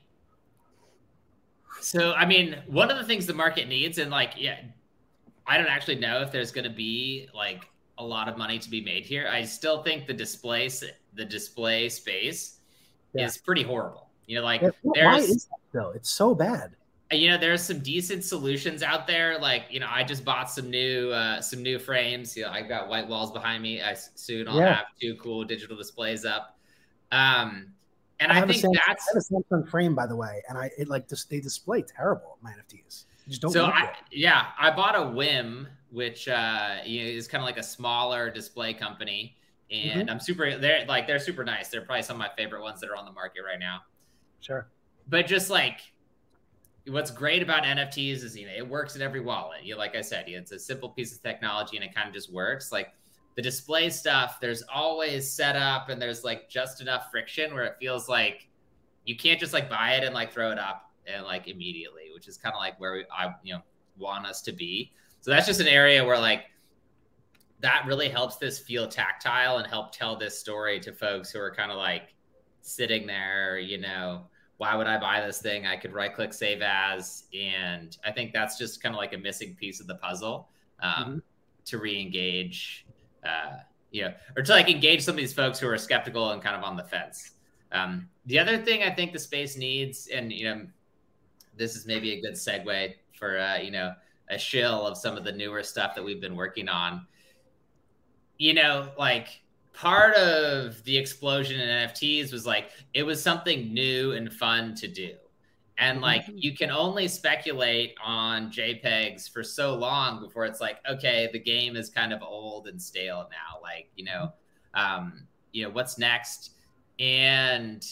So, I mean, one of the things the market needs, and like, yeah, I don't actually know if there's going to be like a lot of money to be made here. I still think the display, the display space yeah. is pretty horrible. You know, like why is that though? It's so bad. You know, there's some decent solutions out there. Like, you know, I just bought some new, uh, some new frames. You know, I've got white walls behind me. I soon I'll yeah. have two cool digital displays up. Um, and I, I think Samsung, that's I have a Samsung frame, by the way, and I it like just they display terrible my NFTs. You just don't. So I, yeah, I bought a Whim, which uh, you know, is kind of like a smaller display company, and mm-hmm. I'm super. They're like they're super nice. They're probably some of my favorite ones that are on the market right now. Sure. But just like what's great about NFTs is you know it works in every wallet. You like I said, it's a simple piece of technology and it kind of just works. Like the display stuff, there's always setup and there's like just enough friction where it feels like you can't just like buy it and like throw it up and like immediately, which is kind of like where we, I you know want us to be. So that's just an area where like that really helps this feel tactile and help tell this story to folks who are kind of like sitting there, you know, why would I buy this thing? I could right click save as, and I think that's just kind of like a missing piece of the puzzle um, mm-hmm. to re-engage uh, you know, or to like engage some of these folks who are skeptical and kind of on the fence. Um, the other thing I think the space needs, and you know, this is maybe a good segue for uh, you know a shill of some of the newer stuff that we've been working on. You know, like part of the explosion in NFTs was like it was something new and fun to do. And like mm-hmm. you can only speculate on JPEGs for so long before it's like, okay, the game is kind of old and stale now. Like, you know, um, you know, what's next? And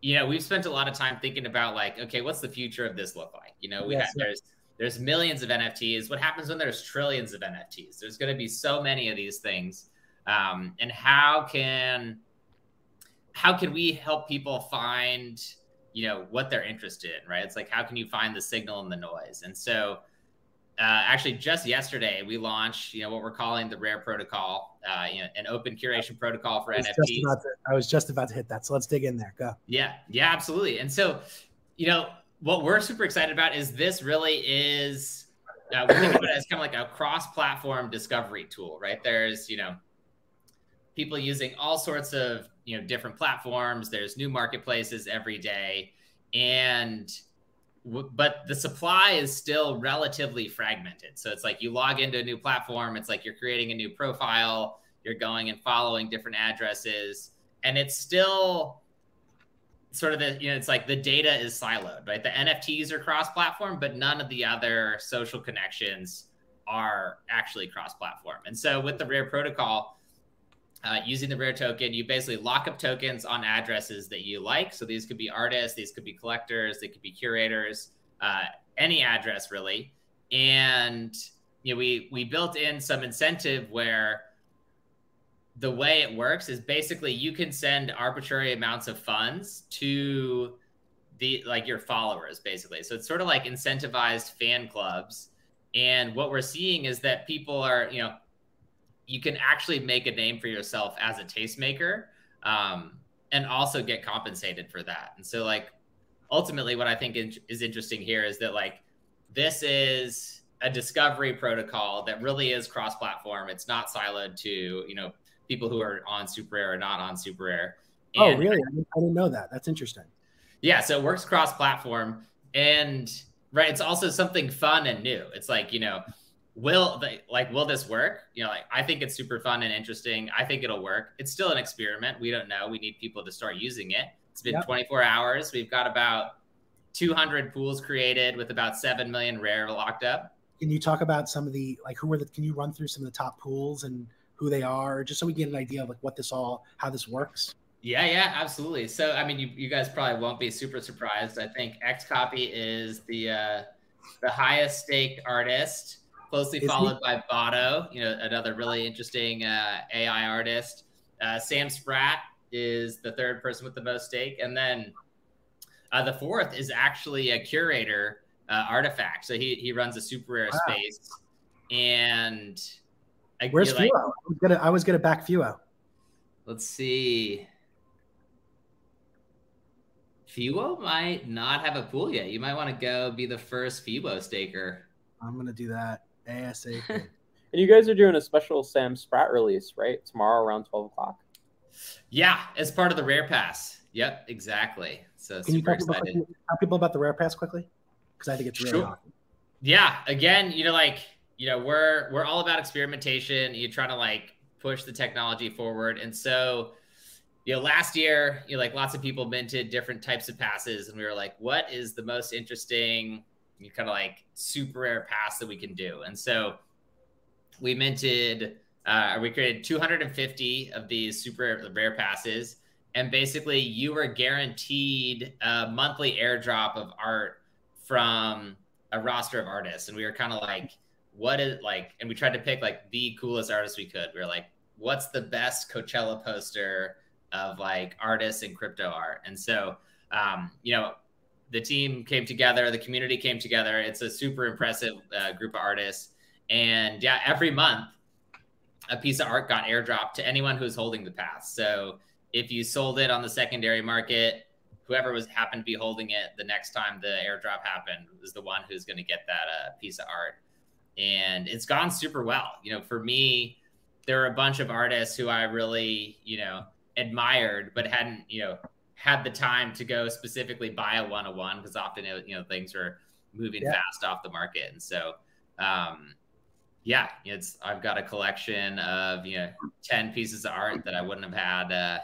you know, we've spent a lot of time thinking about like, okay, what's the future of this look like? You know, we yes, have there's there's millions of NFTs. What happens when there's trillions of NFTs? There's going to be so many of these things, um, and how can how can we help people find you know what they're interested in right? It's like how can you find the signal and the noise? And so uh, actually just yesterday we launched you know what we're calling the rare protocol uh, you know, an open curation protocol for nfts to, i was just about to hit that so let's dig in there go. Yeah yeah absolutely. And so you know what we're super excited about is this really is uh, we think of it as kind of like a cross-platform discovery tool right? There's you know people using all sorts of you know different platforms. There's new marketplaces every day. And but the supply is still relatively fragmented. So it's like you log into a new platform it's like you're creating a new profile you're going and following different addresses and it's still sort of the you know it's like the data is siloed right? The nfts are cross platform but none of the other social connections are actually cross platform and so with the rare protocol uh, using the rare token, you basically lock up tokens on addresses that you like. So these could be artists, these could be collectors, they could be curators, uh, any address really. And you know, we we built in some incentive where the way it works is basically you can send arbitrary amounts of funds to the like your followers basically. So it's sort of like incentivized fan clubs. And what we're seeing is that people are, you know, you can actually make a name for yourself as a tastemaker um, and also get compensated for that. And so, like, ultimately, what I think is interesting here is that, like, this is a discovery protocol that really is cross platform. It's not siloed to, you know, people who are on SuperRare or not on SuperRare. Oh, and, oh, really? I didn't, I didn't know that. That's interesting. Yeah. So it works cross platform. And, right, it's also something fun and new. It's like, you know, will they like will this work? You know like i think it's super fun and interesting. I think it'll work. It's still an experiment. We don't know. We need people to start using it. It's been yep. 24 hours. We've got about 200 pools created with about 7 million rare locked up. Can you talk about some of the like who are the can you run through some of the top pools and who they are just so we get an idea of like what this all how this works? Yeah yeah absolutely. So i mean you, you guys probably won't be super surprised. I think XCOPY is the uh the highest stake artist closely followed he? by Botto, you know, another really interesting uh, AI artist. Uh, Sam Spratt is the third person with the most stake, and then uh, the fourth is actually a curator uh, artifact. So he he runs a super rare wow. space, and I, Where's Fewo? Like, I was gonna I was gonna back Fewo. Let's see. Fewo might not have a pool yet. You might want to go be the first Fewo staker. I'm gonna do that ASAP. [LAUGHS] and you guys are doing a special Sam Spratt release, right? Tomorrow around 12 o'clock. Yeah, as part of the Rare Pass. Yep, exactly. So Can super you talk excited. About, tell people about the Rare Pass quickly, because I think it's really sure. awesome. Yeah, again, you know, like you know, we're we're all about experimentation. You're trying to like push the technology forward, and so you know, last year, you know, like lots of people minted different types of passes, and we were like, what is the most interesting, you kind of like super rare pass that we can do? And so we minted, uh, we created 250 of these super rare passes, and basically you were guaranteed a monthly airdrop of art from a roster of artists, and we were kind of like, what is like, and we tried to pick like the coolest artists we could. We were like, what's the best Coachella poster? of like artists and crypto art. And so, um, you know, the team came together, the community came together. It's a super impressive uh, group of artists. And yeah, every month, a piece of art got airdropped to anyone who's holding the pass. So if you sold it on the secondary market, whoever was happened to be holding it the next time the airdrop happened was the one who's going to get that uh, piece of art. And it's gone super well. You know, for me, there are a bunch of artists who I really, you know, admired, but hadn't you know had the time to go specifically buy a one on one because often it, you know things are moving yeah. fast off the market, and so um, yeah, it's I've got a collection of you know ten pieces of art that I wouldn't have had uh,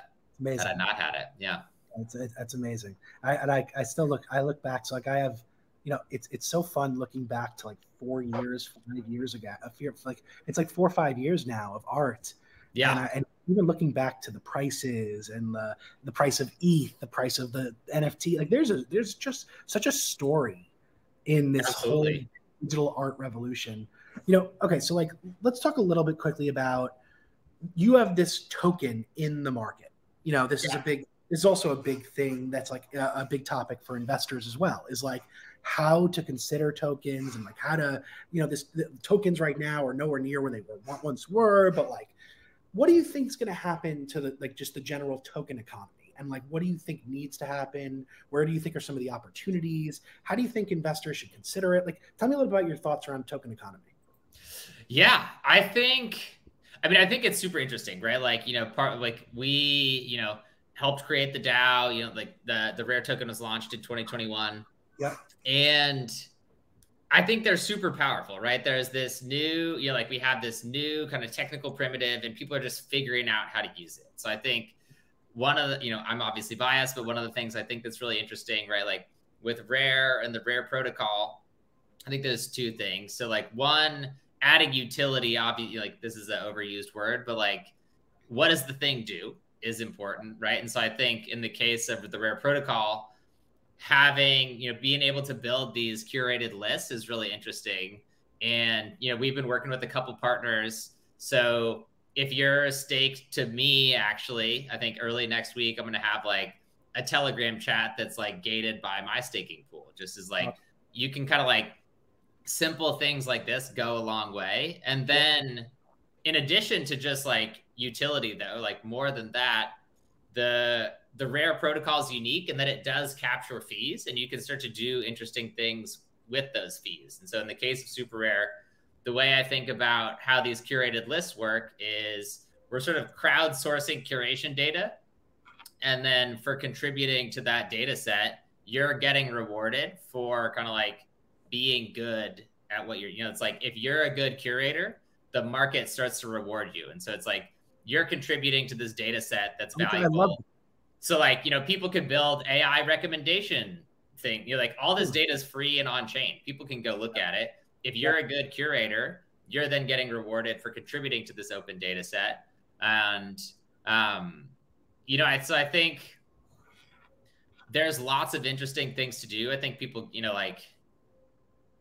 had I not had it. Yeah, it's it's amazing. I and I, I still look I look back. So like I have you know, it's it's so fun looking back to like four years, five years ago. A fear like it's like four or five years now of art. Yeah, and, I, and even looking back to the prices and the the price of ETH, the price of the NFT, like there's a there's just such a story in this Absolutely. whole digital art revolution. You know, okay, so like let's talk a little bit quickly about you have this token in the market. You know, this yeah. is a big this is also a big thing that's like a, a big topic for investors as well. Is like how to consider tokens and like how to you know this tokens right now are nowhere near where they were once were, but like what do you think is going to happen to the like just the general token economy? And like what do you think needs to happen? Where do you think are some of the opportunities? How do you think investors should consider it? Like tell me a little about your thoughts around token economy. Yeah i think i mean i think it's super interesting right? Like you know part like we you know helped create the dao you know like the the rare token was launched in 2021 yeah. And I think they're super powerful, right? There's this new, you know, like we have this new kind of technical primitive, and people are just figuring out how to use it. So I think one of the, you know, I'm obviously biased, but one of the things I think that's really interesting, right? Like with Rare and the Rare protocol, I think there's two things. So like one, adding utility, obviously, like this is an overused word, but like, what does the thing do is important, right? And so I think in the case of the Rare protocol having you know being able to build these curated lists is really interesting. And you know we've been working with a couple partners. So if you're staked to me actually i think early next week i'm going to have like a telegram chat that's like gated by my staking pool just as like you can kind of like simple things like this go a long way. And then in addition to just like utility though like more than that the the rare protocol is unique and that it does capture fees and you can start to do interesting things with those fees. And so in the case of super rare, the way I think about how these curated lists work is we're sort of crowdsourcing curation data. And then for contributing to that data set, you're getting rewarded for kind of like being good at what you're, you know, it's like if you're a good curator, the market starts to reward you. And so it's like you're contributing to this data set that's valuable so like, you know, people could build AI recommendation thing. You know, like all this hmm. data is free and on chain. People can go look at it. If you're a good curator, you're then getting rewarded for contributing to this open data set. And um, you know, I, so I think there's lots of interesting things to do. I think people, you know, like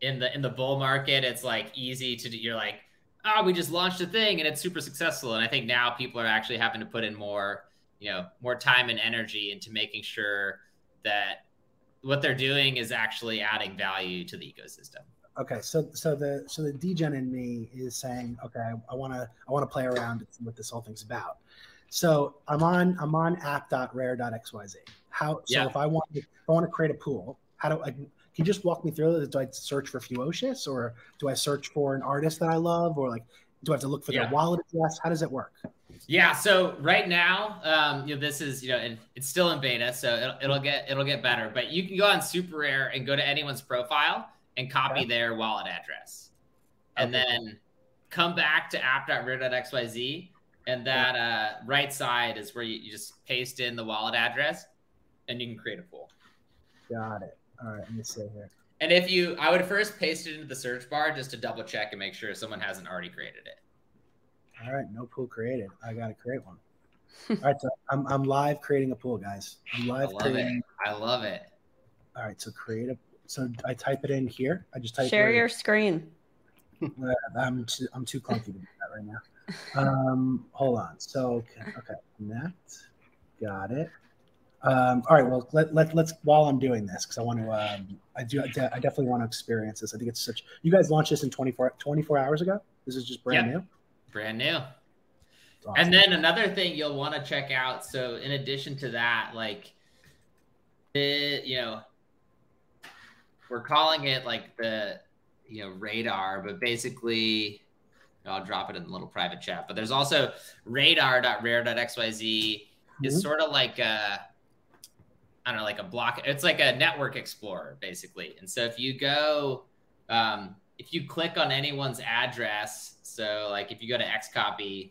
in the in the bull market, it's like easy to do. You're like, oh, we just launched a thing and it's super successful. And I think now people are actually having to put in more you know more time and energy into making sure that what they're doing is actually adding value to the ecosystem Okay, so so the so the degen in me is saying, okay, I want to I want to play around and see what this whole thing's about. So I'm on I'm on app.rare.xyz. How so Yeah. if I want if I want to create a pool, how do I can you just walk me through it? Do I search for FEWOCiOUS or do I search for an artist that I love or like do I have to look for Yeah. their wallet address? How does it work? Yeah. So right now, um, you know, this is you know, and it's still in beta, so it'll, it'll get it'll get better. But you can go on SuperRare and go to anyone's profile and copy Okay. their wallet address, and Okay. then come back to app.rare.xyz, and that uh, right side is where you, you just paste in the wallet address, and you can create a pool. Got it. All right, let me see here. And if you, I would first paste it into the search bar just to double check and make sure someone hasn't already created it. All right, no pool created. I gotta create one. All right, so I'm I'm live creating a pool, guys. I'm I love creating. it. I love it. All right, so create a. So I type it in here. I just type. Share where- your screen. Uh, I'm too, I'm too clunky to do that right now. Um, hold on. So okay, okay, connect. Got it. Um, all right. Well, let, let let's while I'm doing this because I want to. Um, I do. I I definitely want to experience this. I think it's such. You guys launched this in 24, 24 hours ago. This is just brand Yeah. new. Brand new. Awesome. And then another thing you'll want to check out. So in addition to that, like it, you know, we're calling it like the you know radar, but basically I'll drop it in the little private chat. But there's also radar.rare.xyz is Mhm. sort of like a I don't know, like a block. It's like a network explorer, basically. And so if you go, um, if you click on anyone's address, so like if you go to Xcopy,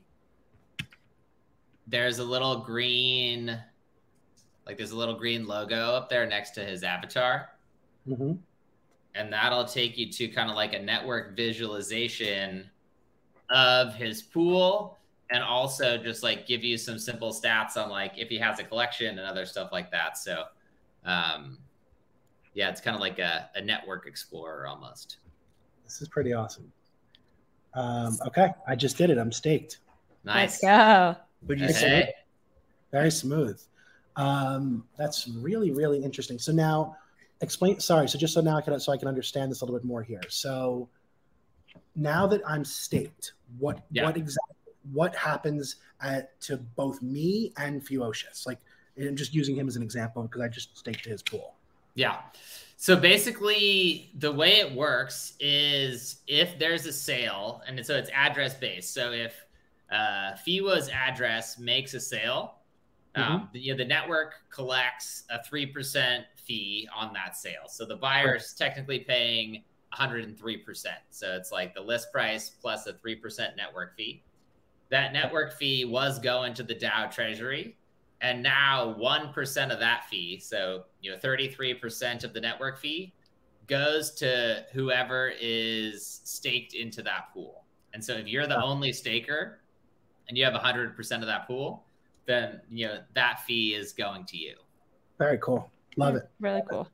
there's a little green, like there's a little green logo up there next to his avatar. Mhm. And that'll take you to kind of like a network visualization of his pool and also just like give you some simple stats on like if he has a collection and other stuff like that. So, um, yeah, it's kind of like a, a network explorer almost. This is pretty awesome. Um, okay, I just did it. I'm staked. Nice. Let's go. Would you Hey, say hey. Very smooth. Um, that's really, really interesting. So now, explain. Sorry. So just so now I can so I can understand this a little bit more here. So now that I'm staked, what Yeah. what exactly what happens at, to both me and FEWOCiOUS? Like, I'm just using him as an example because I just staked his pool. Yeah. So basically, the way it works is if there's a sale, and so it's address based. So if uh, Fewo's address makes a sale, um, the, you know, the network collects a three percent fee on that sale. So the buyer's technically paying 103 percent. So it's like the list price plus a three percent network fee. That network fee was going to the DAO Treasury and now 1% of that fee so you know 33% of the network fee goes to whoever is staked into that pool and so if you're the only staker and you have 100% of that pool then you know that fee is going to you Very cool. Love it. Really cool.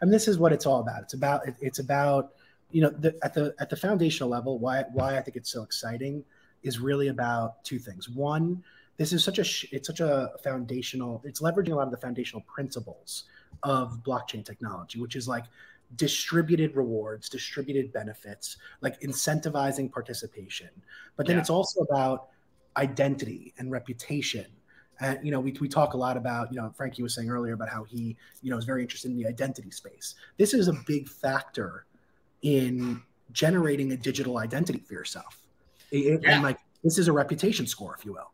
and this is what it's all about. It's about it, it's about you know the, at the at the foundational level. Why why I think it's so exciting is really about two things. One, this is such a it's such a foundational. It's leveraging a lot of the foundational principles of blockchain technology, which is like distributed rewards, distributed benefits, like incentivizing participation. But then Yeah. it's also about identity and reputation. And you know, we, we talk a lot about, you know, Frankie was saying earlier about how he, you know, is very interested in the identity space. This is a big factor in generating a digital identity for yourself. It- Yeah. And like this is a reputation score, if you will.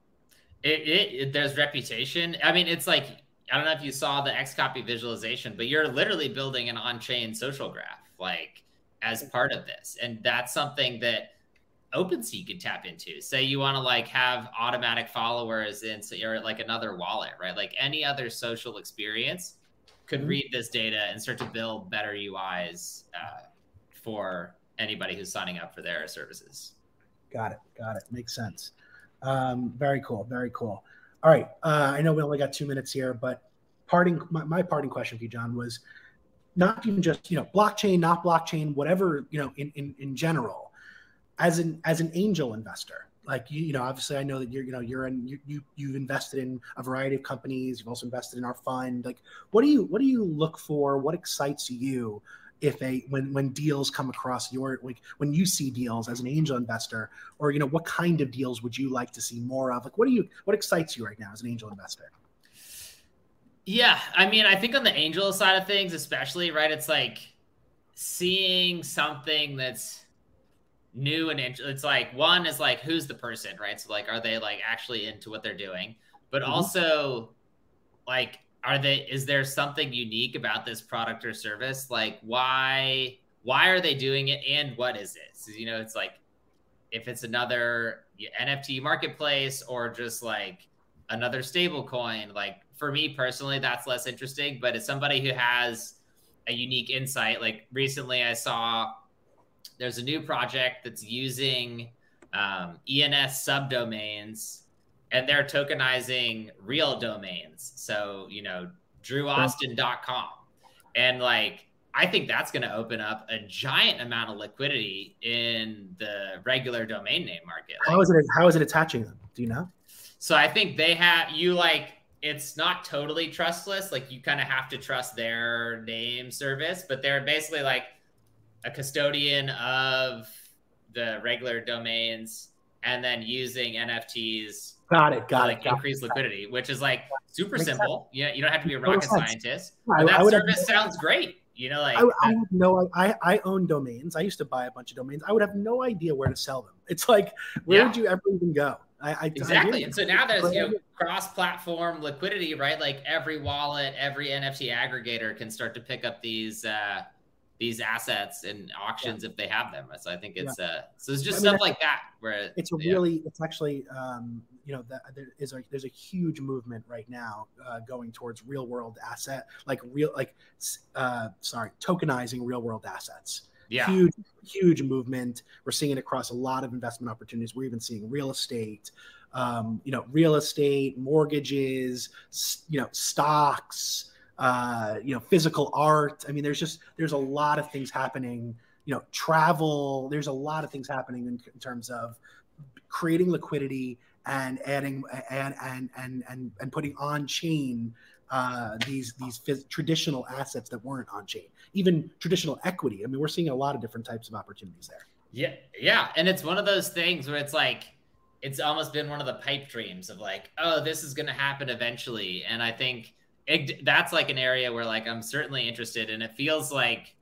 It, it, it there's reputation i mean it's like i don't know if you saw the XCOPY visualization but you're literally building an on-chain social graph like as part of this and that's something that OpenSea could tap into. Say you want to like have automatic followers in so you're like another wallet, right? Like any other social experience could Mhm. read this data and start to build better UIs uh, for anybody who's signing up for their services. Got it. Got it. Makes sense. Um, very cool. Very cool. All right. Uh, I know we only got two minutes here, but parting my, my parting question for you, John, was not even just you know blockchain, not blockchain, whatever you know in in, in general. As an as an angel investor, like you, you know, obviously I know that you're you know you're in you, you you've invested in a variety of companies. You've also invested in our fund. Like, what do you what do you look for? What excites you if a when when deals come across your like when you see deals as an angel investor or you know what kind of deals would you like to see more of? Like what do you what excites you right now as an angel investor? Yeah i mean i think on the angel side of things especially right it's like seeing something that's new and int- it's like one is like who's the person right? So like are they like actually into what they're doing? But mm-hmm. also like are they is there something unique about this product or service? Like why why are they doing it and what is it? So, you know it's like if it's another nft marketplace or just like another stable coin like for me personally that's less interesting. But as somebody who has a unique insight like recently i saw there's a new project that's using um, ens subdomains and they're tokenizing real domains. So, you know, drewaustin.com. And like, I think that's going to open up a giant amount of liquidity in the regular domain name market. Like, how is it? How is it attaching them? Do you know? So I think they have you like it's not totally trustless. Like you kind of have to trust their name service, but they're basically like a custodian of the regular domains and then using NFTs Got it. Got like it. Got increase it. liquidity, which is like super Makes simple. Yeah, you, don't have to be a rocket scientist. But that service sounds great. You know, like I, I have no, I I own domains. I used to buy a bunch of domains. I would have no idea where to sell them. It's like where yeah. would you ever even go? I, I exactly. I and so now there's you know cross-platform liquidity, right? Like every wallet, every NFT aggregator can start to pick up these. uh these assets and auctions yeah. if they have them. So I think it's yeah. uh so it's just I mean, stuff like that where it's a really it's actually um you know that there is a there's a huge movement right now uh, going towards real world asset like real like uh sorry tokenizing real world assets. Yeah. Huge huge movement. We're seeing it across a lot of investment opportunities. We're even seeing real estate um, you know, real estate, mortgages, you know, stocks, uh, you know, physical art. I mean, there's just there's a lot of things happening. You know, travel. There's a lot of things happening in, in terms of creating liquidity and adding and and and and, and putting on chain uh, these these phys- traditional assets that weren't on chain, even traditional equity. I mean, we're seeing a lot of different types of opportunities there. Yeah, yeah, and it's one of those things where it's like it's almost been one of the pipe dreams of like, oh, this is going to happen eventually, and I think it, that's like an area where like I'm certainly interested, and it feels like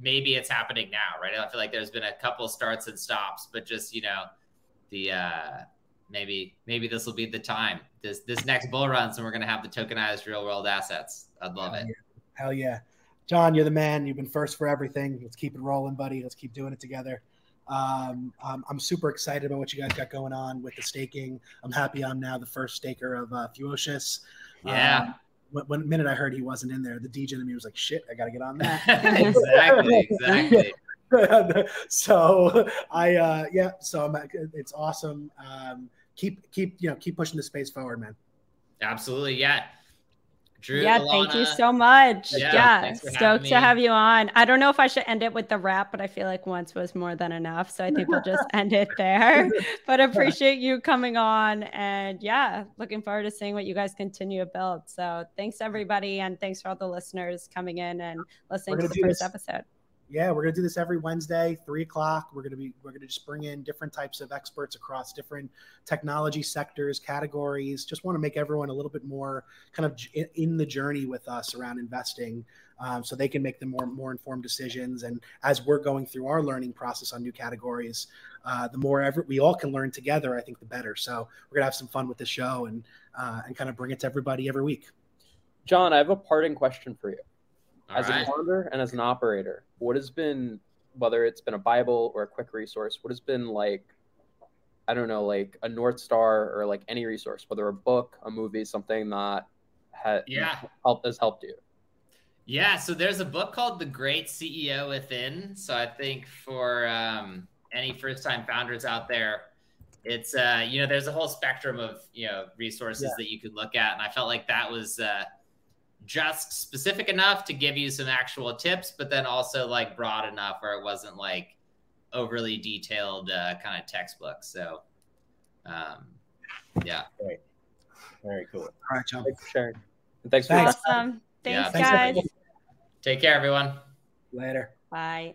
maybe it's happening now, right? I feel like there's been a couple starts and stops, but just you know, the uh, maybe maybe this will be the time. This this next bull run, so we're gonna have the tokenized real world assets. I'd love Hell it. Yeah. Hell yeah, John, you're the man. You've been first for everything. Let's keep it rolling, buddy. Let's keep doing it together. Um, um, I'm super excited about what you guys got going on with the staking. I'm happy I'm now the first staker of uh, Fewocious. Yeah. Um, when, when minute I heard he wasn't in there, the DJ in me was like, "Shit, I got to get on that." [LAUGHS] exactly, [LAUGHS] exactly. [LAUGHS] so I, uh, yeah, so I'm, it's awesome. Um, keep, keep, you know, keep pushing the space forward, man. Absolutely, yeah. Drew, yeah, Alana. thank you so much. Yeah, yeah stoked to have you on. I don't know if I should end it with the wrap, but I feel like once was more than enough. So I think we'll just [LAUGHS] end it there. But appreciate you coming on. And yeah, looking forward to seeing what you guys continue to build. So thanks, everybody. And thanks for all the listeners coming in and listening to the first this. episode yeah, we're gonna do this every Wednesday, three o'clock. We're gonna be we're gonna just bring in different types of experts across different technology sectors, categories. Just want to make everyone a little bit more kind of in the journey with us around investing, um, so they can make the more more informed decisions. And as we're going through our learning process on new categories, uh, the more ever we all can learn together, I think the better. So we're gonna have some fun with the show and uh, and kind of bring it to everybody every week. John, I have a parting question for you. All as right. a founder and as an operator, what has been whether it's been a Bible or a quick resource, what has been like I don't know, like a North Star or like any resource, whether a book, a movie, something that has yeah. helped has helped you. Yeah, so there's a book called The Great CEO Within. So I think for um, any first time founders out there, it's uh, you know, there's a whole spectrum of you know resources yeah. that you could look at, and I felt like that was uh, just specific enough to give you some actual tips, but then also like broad enough where it wasn't like overly detailed uh, kind of textbook. So, um, yeah. Great. Very cool. All right, John. Thanks for sharing. And thanks for awesome. Thanks, yeah. guys. Take care, everyone. Later. Bye.